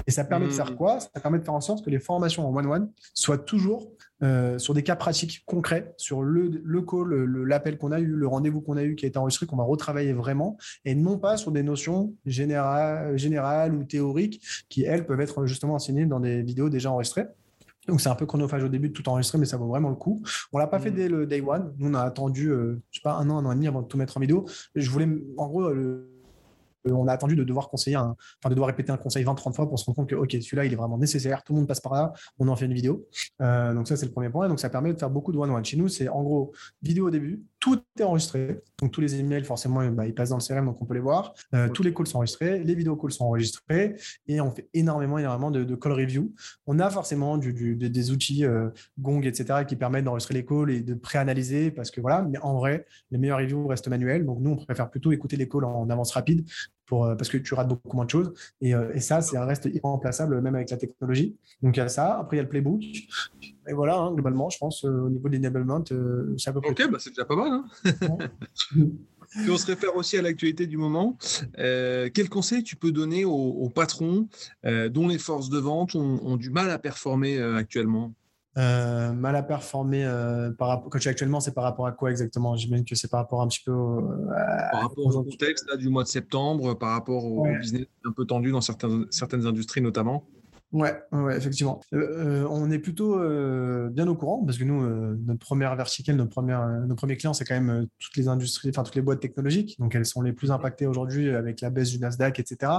Speaker 1: Et ça permet de faire mmh. quoi? Ça permet de faire en sorte que les formations en one-one soient toujours euh, sur des cas pratiques concrets, sur le, le call, l'appel qu'on a eu, le rendez-vous qu'on a eu qui a été enregistré, qu'on va retravailler vraiment, et non pas sur des notions générales, générales ou théoriques qui, elles, peuvent être justement enseignées dans des vidéos déjà enregistrées. Donc c'est un peu chronophage au début de tout enregistrer, mais ça vaut vraiment le coup. On l'a pas fait mmh. dès le day one. Nous on a attendu, euh, je sais pas, un an, un an et demi avant de tout mettre en vidéo. Je voulais, en gros, le, on a attendu de devoir conseiller, enfin de devoir répéter un conseil 20-30 fois pour se rendre compte que ok, celui-là il est vraiment nécessaire, tout le monde passe par là, on en fait une vidéo. Euh, donc ça c'est le premier point. donc ça permet de faire beaucoup de one-one. Chez nous c'est en gros vidéo au début, tout est enregistré. Donc tous les emails forcément bah, ils passent dans le CRM donc on peut les voir. Euh, tous les calls sont enregistrés, les vidéos calls sont enregistrés et on fait énormément énormément de, call review. On a forcément des outils Gong etc qui permettent d'enregistrer les calls et de préanalyser parce que voilà. Mais en vrai les meilleurs reviews restent manuels. Donc nous on préfère plutôt écouter les calls en avance rapide euh, parce que tu rates beaucoup moins de choses. Et, euh, et ça, c'est un reste irremplaçable, même avec la technologie. Donc, il y a ça. Après, il y a le playbook. Et voilà, hein, globalement, je pense, euh, au niveau de l'enablement, c'est à peu près.
Speaker 3: Ok, bah, c'est déjà pas mal. Hein Et on se réfère aussi à l'actualité du moment. quel conseil tu peux donner aux, patrons dont les forces de vente ont du mal à performer actuellement?
Speaker 1: Euh, mal à performer euh, par rapport, quand tu actuellement, c'est par rapport à quoi exactement? J'imagine que c'est par rapport un petit peu
Speaker 3: par rapport au contexte là, du mois de septembre, par rapport au, business un peu tendu dans certaines, certaines industries notamment.
Speaker 1: Ouais, ouais, effectivement. Euh, on est plutôt bien au courant parce que nous, notre première verticale, notre première, nos premiers clients, c'est quand même toutes les industries, enfin toutes les boîtes technologiques. Donc elles sont les plus impactées aujourd'hui avec la baisse du Nasdaq, etc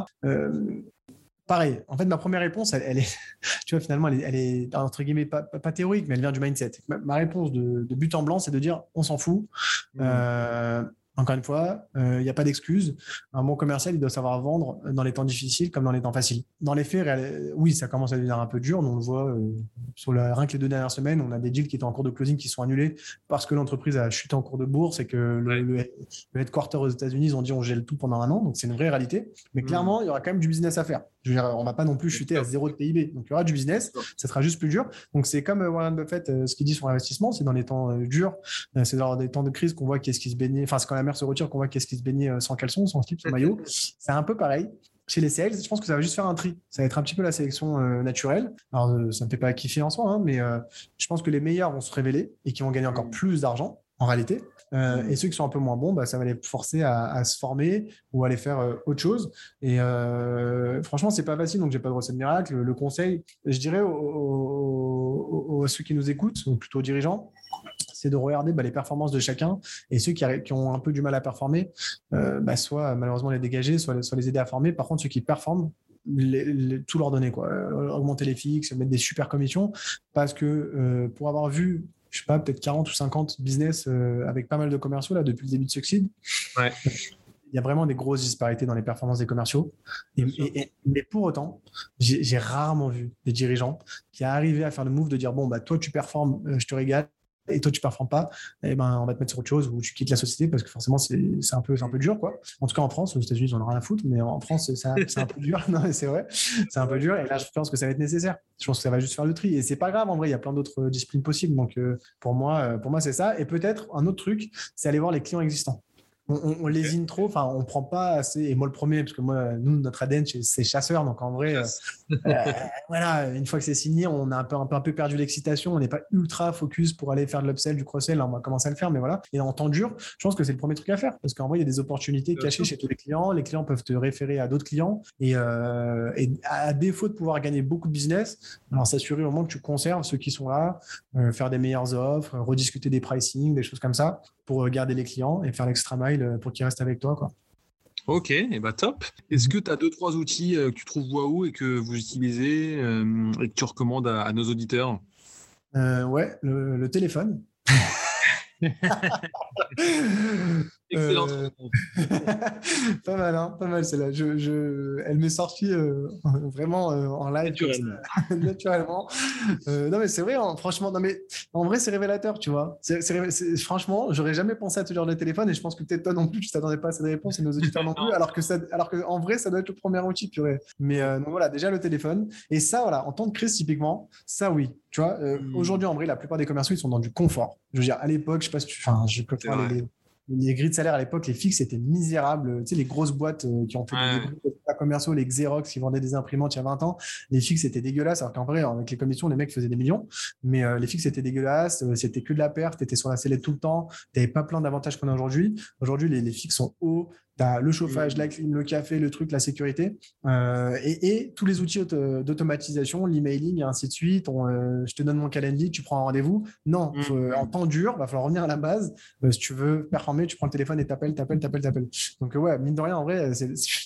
Speaker 1: pareil, en fait, ma première réponse, elle, est, tu vois, finalement, elle est, entre guillemets, pas, théorique, mais elle vient du mindset. Ma, réponse de, but en blanc, c'est de dire, on s'en fout. Mmh. Euh, encore une fois, il euh, n'y a pas d'excuse. Un bon commercial, il doit savoir vendre dans les temps difficiles comme dans les temps faciles. Dans les faits, oui, ça commence à devenir un peu dur. On le voit euh, sur la, rien que les deux dernières semaines, on a des deals qui étaient en cours de closing qui sont annulés parce que l'entreprise a chuté en cours de bourse et que le, headquarter aux États-Unis, ils ont dit on gèle tout pendant un an. Donc c'est une vraie réalité. Mais mmh. clairement, il y aura quand même du business à faire. Je veux dire, on va pas non plus chuter à zéro de PIB. Donc il y aura du business. Ça sera juste plus dur. Donc c'est comme euh, Warren Buffett, ce qu'il dit sur l'investissement, c'est dans les temps durs, c'est dans des temps de crise qu'on voit qu'est-ce qui se baigne. Enfin, quand la mer se retire, qu'on voit qu'est-ce qui se baignait euh, sans caleçon, sans slip, sans maillot. C'est un peu pareil. Chez les sales, je pense que ça va juste faire un tri. Ça va être un petit peu la sélection euh, naturelle. Alors, euh, ça ne me fait pas kiffer en soi, hein, mais je pense que les meilleurs vont se révéler et qui vont gagner encore plus d'argent en réalité. Et ceux qui sont un peu moins bons, bah, ça va les forcer à, se former ou à aller faire autre chose. Et franchement, c'est pas facile, donc j'ai pas de recette miracle. Le, conseil, je dirais aux, ceux qui nous écoutent, ou plutôt aux dirigeants, c'est de regarder bah, les performances de chacun et ceux qui, ont un peu du mal à performer, euh, bah, soit malheureusement les dégager, soit, les aider à former. Par contre, ceux qui performent, tout leur donner, quoi. Euh, augmenter les fixes, mettre des super commissions, parce que euh, pour avoir vu je sais pas, peut-être 40 ou 50 business avec pas mal de commerciaux là depuis le début de Succeed. Il y a vraiment des grosses disparités dans les performances des commerciaux. mais pour autant, j'ai rarement vu des dirigeants qui arrivaient à faire le move de dire bon bah toi tu performes, je te régale, et toi tu performes pas, eh ben on va te mettre sur autre chose ou tu quittes la société parce que forcément c'est un peu un peu dur quoi. En tout cas en France, aux États-Unis ils en ont rien à foutre, mais en France c'est un peu dur. Non c'est vrai, c'est un peu dur et là je pense que ça va être nécessaire. Je pense que ça va juste faire le tri et c'est pas grave en vrai, il y a plein d'autres disciplines possibles. Donc euh, pour moi euh, pour moi c'est ça et peut-être un autre truc, c'est aller voir les clients existants on, lésine trop, enfin, on prend pas assez, et moi le premier, parce que moi, nous, notre ADN, c'est chasseur, donc en vrai, euh, euh, voilà, une fois que c'est signé, on a un peu, un peu, un peu perdu l'excitation, on n'est pas ultra focus pour aller faire de l'upsell, du cross-sell, on va commencer à le faire, mais voilà. Et en temps dur, je pense que c'est le premier truc à faire, parce qu'en vrai, il y a des opportunités cachées chez tous les clients, les clients peuvent te référer à d'autres clients, et, euh, et, à défaut de pouvoir gagner beaucoup de business, alors s'assurer au moins que tu conserves ceux qui sont là, faire des meilleures offres, rediscuter des pricing, des choses comme ça, pour garder les clients et faire l'extra mile euh, pour qu'ils restent avec toi. Quoi.
Speaker 3: Ok, et eh bah top. Est-ce que tu as deux, trois outils que tu trouves waouh et que vous utilisez et que tu recommandes à, nos auditeurs?
Speaker 1: Ouais, le téléphone.
Speaker 3: Excellent.
Speaker 1: Euh, pas mal, hein, pas mal celle-là. Je, je... Elle m'est sortie euh, vraiment euh, en live.
Speaker 3: Naturellement.
Speaker 1: Naturellement. non, mais c'est vrai, hein, franchement. Non, mais en vrai, c'est révélateur, tu vois. C'est, franchement, j'aurais jamais pensé à ce genre de téléphone et je pense que peut-être toi non plus, tu t'attendais pas à cette réponse et nos auditeurs non plus. Alors que, ça, alors que en vrai, ça doit être le premier outil, purée. Mais donc voilà, déjà le téléphone. Et ça, voilà, en temps de crise, typiquement, ça oui. Tu vois, hmm. aujourd'hui, en vrai, la plupart des commerçants, ils sont dans du confort. Je veux dire, à l'époque, je sais pas si tu. Enfin, je peux faire les les grilles de salaire à l'époque, les fixes étaient misérables. Tu sais, les grosses boîtes euh, qui ont fait des commerciaux, les Xerox qui vendaient des imprimantes il y a 20 ans, les fixes étaient dégueulasses. Alors qu'en vrai, avec les commissions, les mecs faisaient des millions. Mais euh, les fixes étaient dégueulasses. Euh, c'était que de la perte. Tu étais sur la sellette tout le temps. Tu n'avais pas plein d'avantages qu'on a aujourd'hui. Aujourd'hui, les, les, fixes sont hauts. Tu as le chauffage, mmh. la clim, le café, le truc, la sécurité euh, et, tous les outils d'automatisation, l'emailing et ainsi de suite. Euh, je te donne mon calendrier, tu prends un rendez-vous. Non, mmh. en temps dur, il va falloir revenir à la base. Euh, si tu veux performer, tu prends le téléphone et t'appelles, t'appelles, t'appelles, t'appelles. Donc, ouais, mine de rien, en vrai,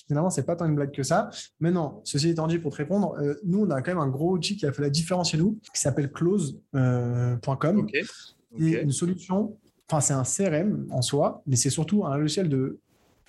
Speaker 1: finalement, c'est pas tant une blague que ça. Mais non, ceci étant dit, pour te répondre, nous, on a quand même un gros outil qui a fait la différence chez nous, qui s'appelle close.com. C'est une solution Enfin, c'est un CRM en soi, mais c'est surtout un logiciel de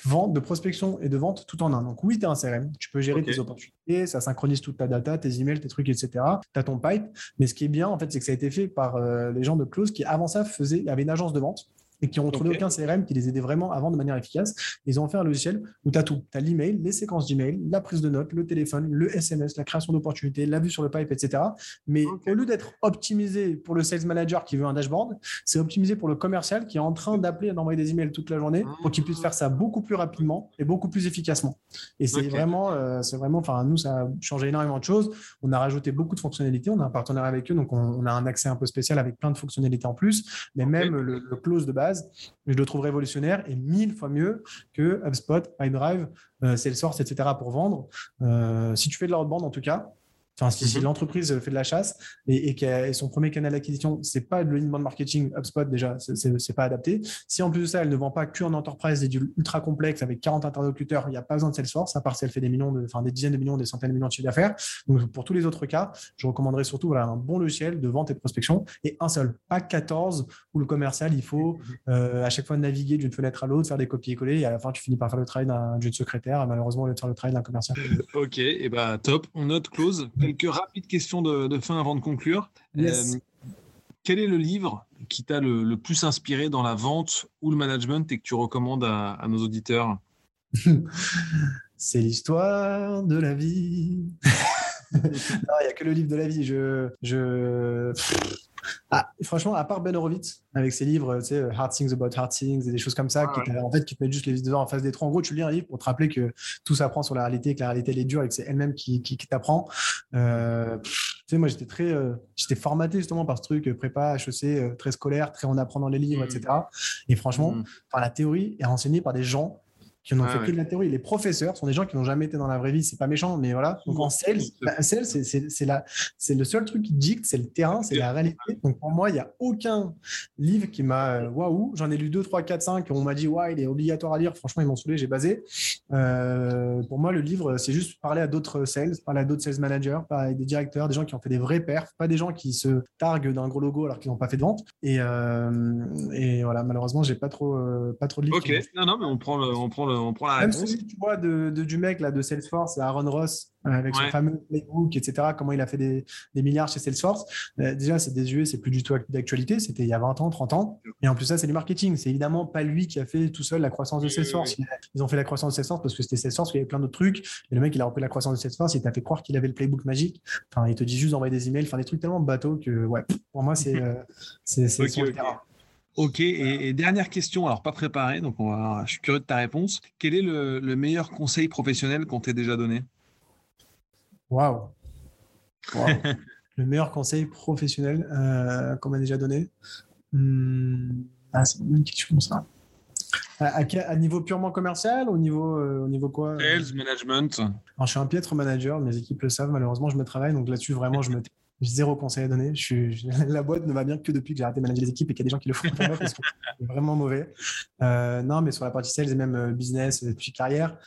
Speaker 1: vente, de prospection et de vente tout en un. Donc oui, tu as un CRM, tu peux gérer tes opportunités, ça synchronise toute ta data, tes emails, tes trucs, etc. Tu as ton pipe. Mais ce qui est bien, en fait, c'est que ça a été fait par euh, les gens de Close qui, avant ça, faisaient, avaient une agence de vente et qui n'ont trouvé aucun CRM qui les aidait vraiment avant de manière efficace. Ils ont fait un logiciel où tu as tout. Tu as l'email, les séquences d'email, la prise de notes, le téléphone, le SMS, la création d'opportunités, la vue sur le pipe, etc. Mais au lieu d'être optimisé pour le sales manager qui veut un dashboard, c'est optimisé pour le commercial qui est en train d'appeler et d'envoyer des emails toute la journée pour qu'il puisse faire ça beaucoup plus rapidement et beaucoup plus efficacement. Et c'est vraiment, euh, c'est vraiment, enfin, nous, ça a changé énormément de choses. On a rajouté beaucoup de fonctionnalités. On a un partenaire avec eux, donc on, a un accès un peu spécial avec plein de fonctionnalités en plus. Mais même le, le close de base, je le trouve révolutionnaire et mille fois mieux que HubSpot, iDrive, euh, Salesforce, etc. pour vendre. Euh, si tu fais de la bande en tout cas, Enfin, si, mhm. l'entreprise fait de la chasse et, et, son premier canal d'acquisition, c'est pas de l'inbound marketing, HubSpot déjà, c'est pas adapté. Si en plus de ça, elle ne vend pas qu'en enterprise et du ultra complexe avec 40 interlocuteurs, il n'y a pas besoin de Salesforce, à part si elle fait des millions, de, enfin des dizaines de millions, des centaines de millions de chiffres d'affaires. Donc pour tous les autres cas, je recommanderais surtout voilà, un bon logiciel de vente et de prospection et un seul, pas 14 où le commercial, il faut euh, à chaque fois naviguer d'une fenêtre à l'autre, faire des copier-coller et à la fin, tu finis par faire le travail d'un jeune secrétaire, malheureusement, le faire le travail d'un commercial.
Speaker 3: Ok, et bah top, on note close quelques rapides questions de, fin avant de conclure. Euh, quel est le livre qui t'a le, plus inspiré dans la vente ou le management et que tu recommandes à, nos auditeurs?
Speaker 1: C'est l'histoire de la vie. non, il n'y a que le livre de la vie. Je, je... Ah, franchement, à part Ben Horowitz, avec ses livres, tu sais, Hard Things About Hard Things et des choses comme ça, qui, en fait, qui te mettent juste les deux en face des trous. En gros, tu lis un livre pour te rappeler que tout s'apprend sur la réalité, que la réalité elle est dure et que c'est elle-même qui, qui, t'apprend. Euh, tu sais, moi, j'étais très, euh, j'étais formaté justement par ce truc euh, prépa, HEC, très scolaire, très on apprend dans les livres, etc. Mmh. Et franchement, mmh. la théorie est renseignée par des gens qui n'ont fait que de la théorie. Les professeurs sont des gens qui n'ont jamais été dans la vraie vie. C'est pas méchant, mais voilà. Donc en sales, bah, sales c'est le seul truc qui dicte, c'est le terrain, c'est la réalité. Donc pour moi, il n'y a aucun livre qui m'a euh, waouh. J'en ai lu 2, 3, 4, 5. On m'a dit, ouais, il est obligatoire à lire. Franchement, ils m'ont saoulé, j'ai basé. Euh, pour moi, le livre, c'est juste parler à d'autres sales, parler à d'autres sales managers, parler à des directeurs, des gens qui ont fait des vrais perfs, pas des gens qui se targuent d'un gros logo alors qu'ils n'ont pas fait de vente. Et, euh, et voilà, malheureusement, j'ai pas trop, pas trop de livres.
Speaker 3: Ok, non, non, mais on prend le, on prend le on prend la
Speaker 1: Même celui, tu vois, de, du mec là, de Salesforce, Aaron Ross, euh, avec son fameux playbook, etc., comment il a fait des, milliards chez Salesforce. Euh, déjà, c'est désuet, c'est plus du tout d'actualité. C'était il y a 20 ans, 30 ans. Et en plus, ça, c'est du marketing. C'est évidemment pas lui qui a fait tout seul la croissance de Salesforce. Ils ont fait la croissance de Salesforce parce que c'était Salesforce, il y avait plein d'autres trucs. Et le mec, il a repris la croissance de Salesforce, il t'a fait croire qu'il avait le playbook magique. Enfin, il te dit juste d'envoyer des emails, faire des trucs tellement bateaux que, ouais, pour moi, c'est euh, c'est
Speaker 3: Ok, et, dernière question, alors pas préparée, donc on va, je suis curieux de ta réponse. Quel est le, meilleur conseil professionnel qu'on t'ait déjà donné?
Speaker 1: Waouh Le meilleur conseil professionnel euh, qu'on m'a déjà donné? Hmm, ah, C'est une question ça. À, niveau purement commercial au niveau, euh, au niveau quoi?
Speaker 3: Sales, management.
Speaker 1: Alors, je suis un piètre manager, mes équipes le savent, malheureusement, je me travaille, donc là-dessus, vraiment, je me zéro conseil à donner. Je la boîte ne va bien que depuis que j'ai arrêté de manager les équipes et qu'il y a des gens qui le font parce que c'est vraiment mauvais. Euh, non, mais sur la partie sales et même euh, business, puis carrière,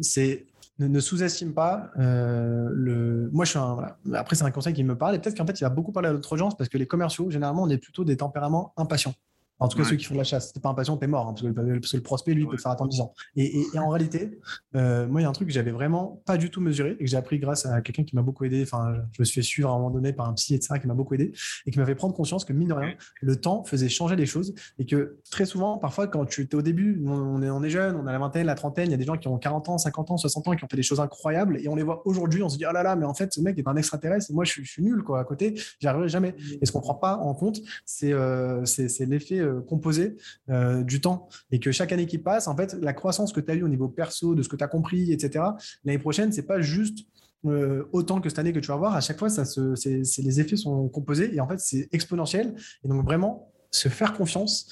Speaker 1: c'est ne, sous-estime pas le. Moi, je suis un. Après, c'est un conseil qui me parle et peut-être qu'en fait, il va beaucoup parler à d'autres gens parce que les commerciaux, généralement, on est plutôt des tempéraments impatients. En tout cas, ceux qui font de la chasse. Si pas impatient, t'es mort. Hein, parce, que, le prospect, lui, peut te faire attendre 10 ans. Et, en réalité, euh, moi, il y a un truc que j'avais vraiment pas du tout mesuré et que j'ai appris grâce à quelqu'un qui m'a beaucoup aidé. Enfin, je me suis fait suivre à un moment donné par un psy, etc., qui m'a beaucoup aidé et qui m'a fait prendre conscience que, mine de rien, le temps faisait changer les choses et que très souvent, parfois, quand tu es au début, on est, on est jeune, on a la vingtaine, la trentaine, il y a des gens qui ont 40 ans, 50 ans, 60 ans et qui ont fait des choses incroyables et on les voit aujourd'hui, on se dit, oh là là, mais en fait, ce mec est un extraterrestre et moi, je suis, nul, quoi, à côté, j'y arriverai jamais. Et ce qu'on prend pas en compte, c'est euh, l'effet composé euh, du temps et que chaque année qui passe, en fait, la croissance que tu as eu au niveau perso, de ce que tu as compris, etc., l'année prochaine, c'est pas juste euh, autant que cette année que tu vas voir. À chaque fois, ça se, les effets sont composés et en fait, c'est exponentiel. Et donc, vraiment, se faire confiance,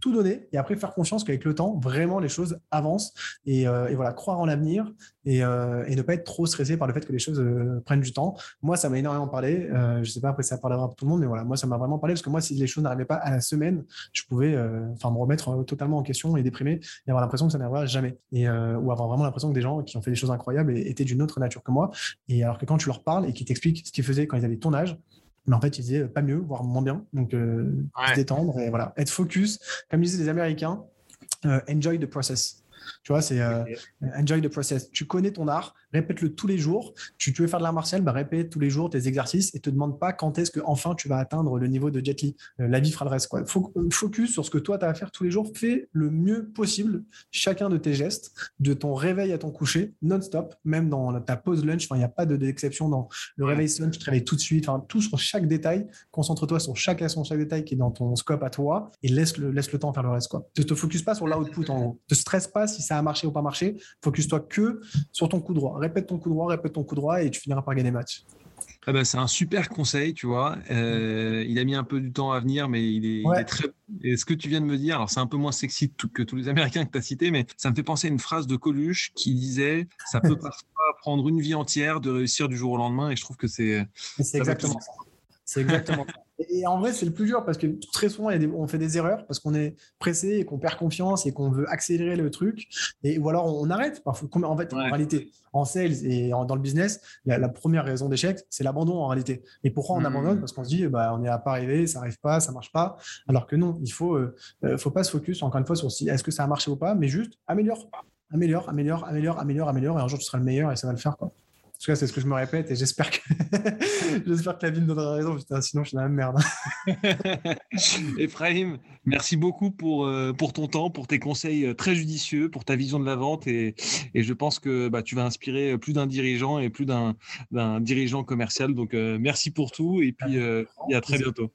Speaker 1: tout donner et après faire confiance qu'avec le temps, vraiment les choses avancent et, euh, voilà, croire en l'avenir euh, et, ne pas être trop stressé par le fait que les choses euh, prennent du temps. Moi, ça m'a énormément parlé. je sais pas après ça parlera pour tout le monde, mais voilà, moi, ça m'a vraiment parlé parce que moi, si les choses n'arrivaient pas à la semaine, je pouvais enfin me remettre totalement en question et déprimer et avoir l'impression que ça n'arrivera jamais et, ou avoir vraiment l'impression que des gens qui ont fait des choses incroyables étaient d'une autre nature que moi. Et alors que quand tu leur parles et qu'ils t'expliquent ce qu'ils faisaient quand ils avaient ton âge, mais en fait, ils disaient pas mieux, voire moins bien. Donc, euh, se détendre et voilà, être focus. Comme disaient les Américains, euh, enjoy the process. Tu vois, c'est euh, enjoy the process. Tu connais ton art, répète-le tous les jours. Tu, veux faire de l'art martial, bah, répète tous les jours tes exercices et te demande pas quand est-ce que enfin tu vas atteindre le niveau de Jet Li. Euh, la vie fera le reste. Quoi. Euh, focus sur ce que toi tu as à faire tous les jours. Fais le mieux possible chacun de tes gestes, de ton réveil à ton coucher, non-stop, même dans ta pause lunch. Il n'y a pas d'exception dans le réveil lunch, tu te réveilles tout de suite. Tout sur chaque détail. Concentre-toi sur chaque action, chaque détail qui est dans ton scope à toi et laisse le, laisse le temps faire le reste. Ne te focus pas sur l'output en gros. Ne te stresse pas si ça a marché ou pas marché. Focus-toi que sur ton coup droit répète ton coup droit, répète ton coup droit et tu finiras par gagner le match.
Speaker 3: Ah bah, c'est un super conseil, tu vois. Euh, il a mis un peu du temps à venir, mais il est, très. Et ce que tu viens de me dire, alors c'est un peu moins sexy que tous les Américains que tu as cités, mais ça me fait penser à une phrase de Coluche qui disait Ça peut parfois prendre une vie entière de réussir du jour au lendemain, et je trouve que c'est.
Speaker 1: C'est exactement ça. C'est exactement ça. Et en vrai, c'est le plus dur parce que très souvent, on fait des erreurs parce qu'on est pressé et qu'on perd confiance et qu'on veut accélérer le truc. Et, ou alors, on arrête. Parfois, en fait, en réalité, en sales et dans le business, la, première raison d'échec, c'est l'abandon en réalité. Et pourquoi on mmh. abandonne? Parce qu'on se dit, bah, on n'est pas arrivé, ça n'arrive pas, ça marche pas. Alors que non, il faut, euh, euh, faut pas se focus encore une fois sur si est-ce que ça a marché ou pas, mais juste améliore, améliore, améliore, améliore, améliore, améliore. Et un jour, tu seras le meilleur et ça va le faire. Quoi. En tout cas, c'est ce que je me répète et j'espère que, j'espère que la vie me donnera raison. sinon, je suis dans la merde.
Speaker 3: Ephraim, merci beaucoup pour, euh, pour ton temps, pour tes conseils euh, très judicieux, pour ta vision de la vente. Et, et je pense que bah, tu vas inspirer plus d'un dirigeant et plus d'un, dirigeant commercial. Donc, euh, merci pour tout et puis et à très bientôt.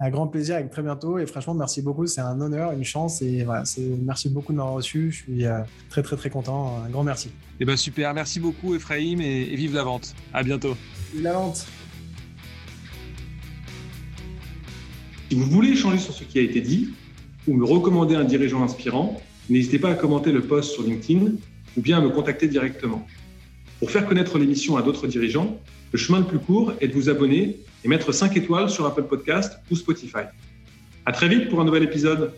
Speaker 1: Un grand plaisir, avec très bientôt. Et franchement, merci beaucoup. C'est un honneur, une chance. Et voilà, merci beaucoup de m'avoir reçu. Je suis euh, très, très, très content. Un grand merci.
Speaker 3: Eh ben super. Merci beaucoup, Ephraim. Et, vive la vente. À bientôt.
Speaker 1: Vive la vente.
Speaker 2: Si vous voulez échanger sur ce qui a été dit ou me recommander un dirigeant inspirant, n'hésitez pas à commenter le post sur LinkedIn ou bien à me contacter directement. Pour faire connaître l'émission à d'autres dirigeants, le chemin le plus court est de vous abonner et mettre 5 étoiles sur Apple Podcast ou Spotify. À très vite pour un nouvel épisode.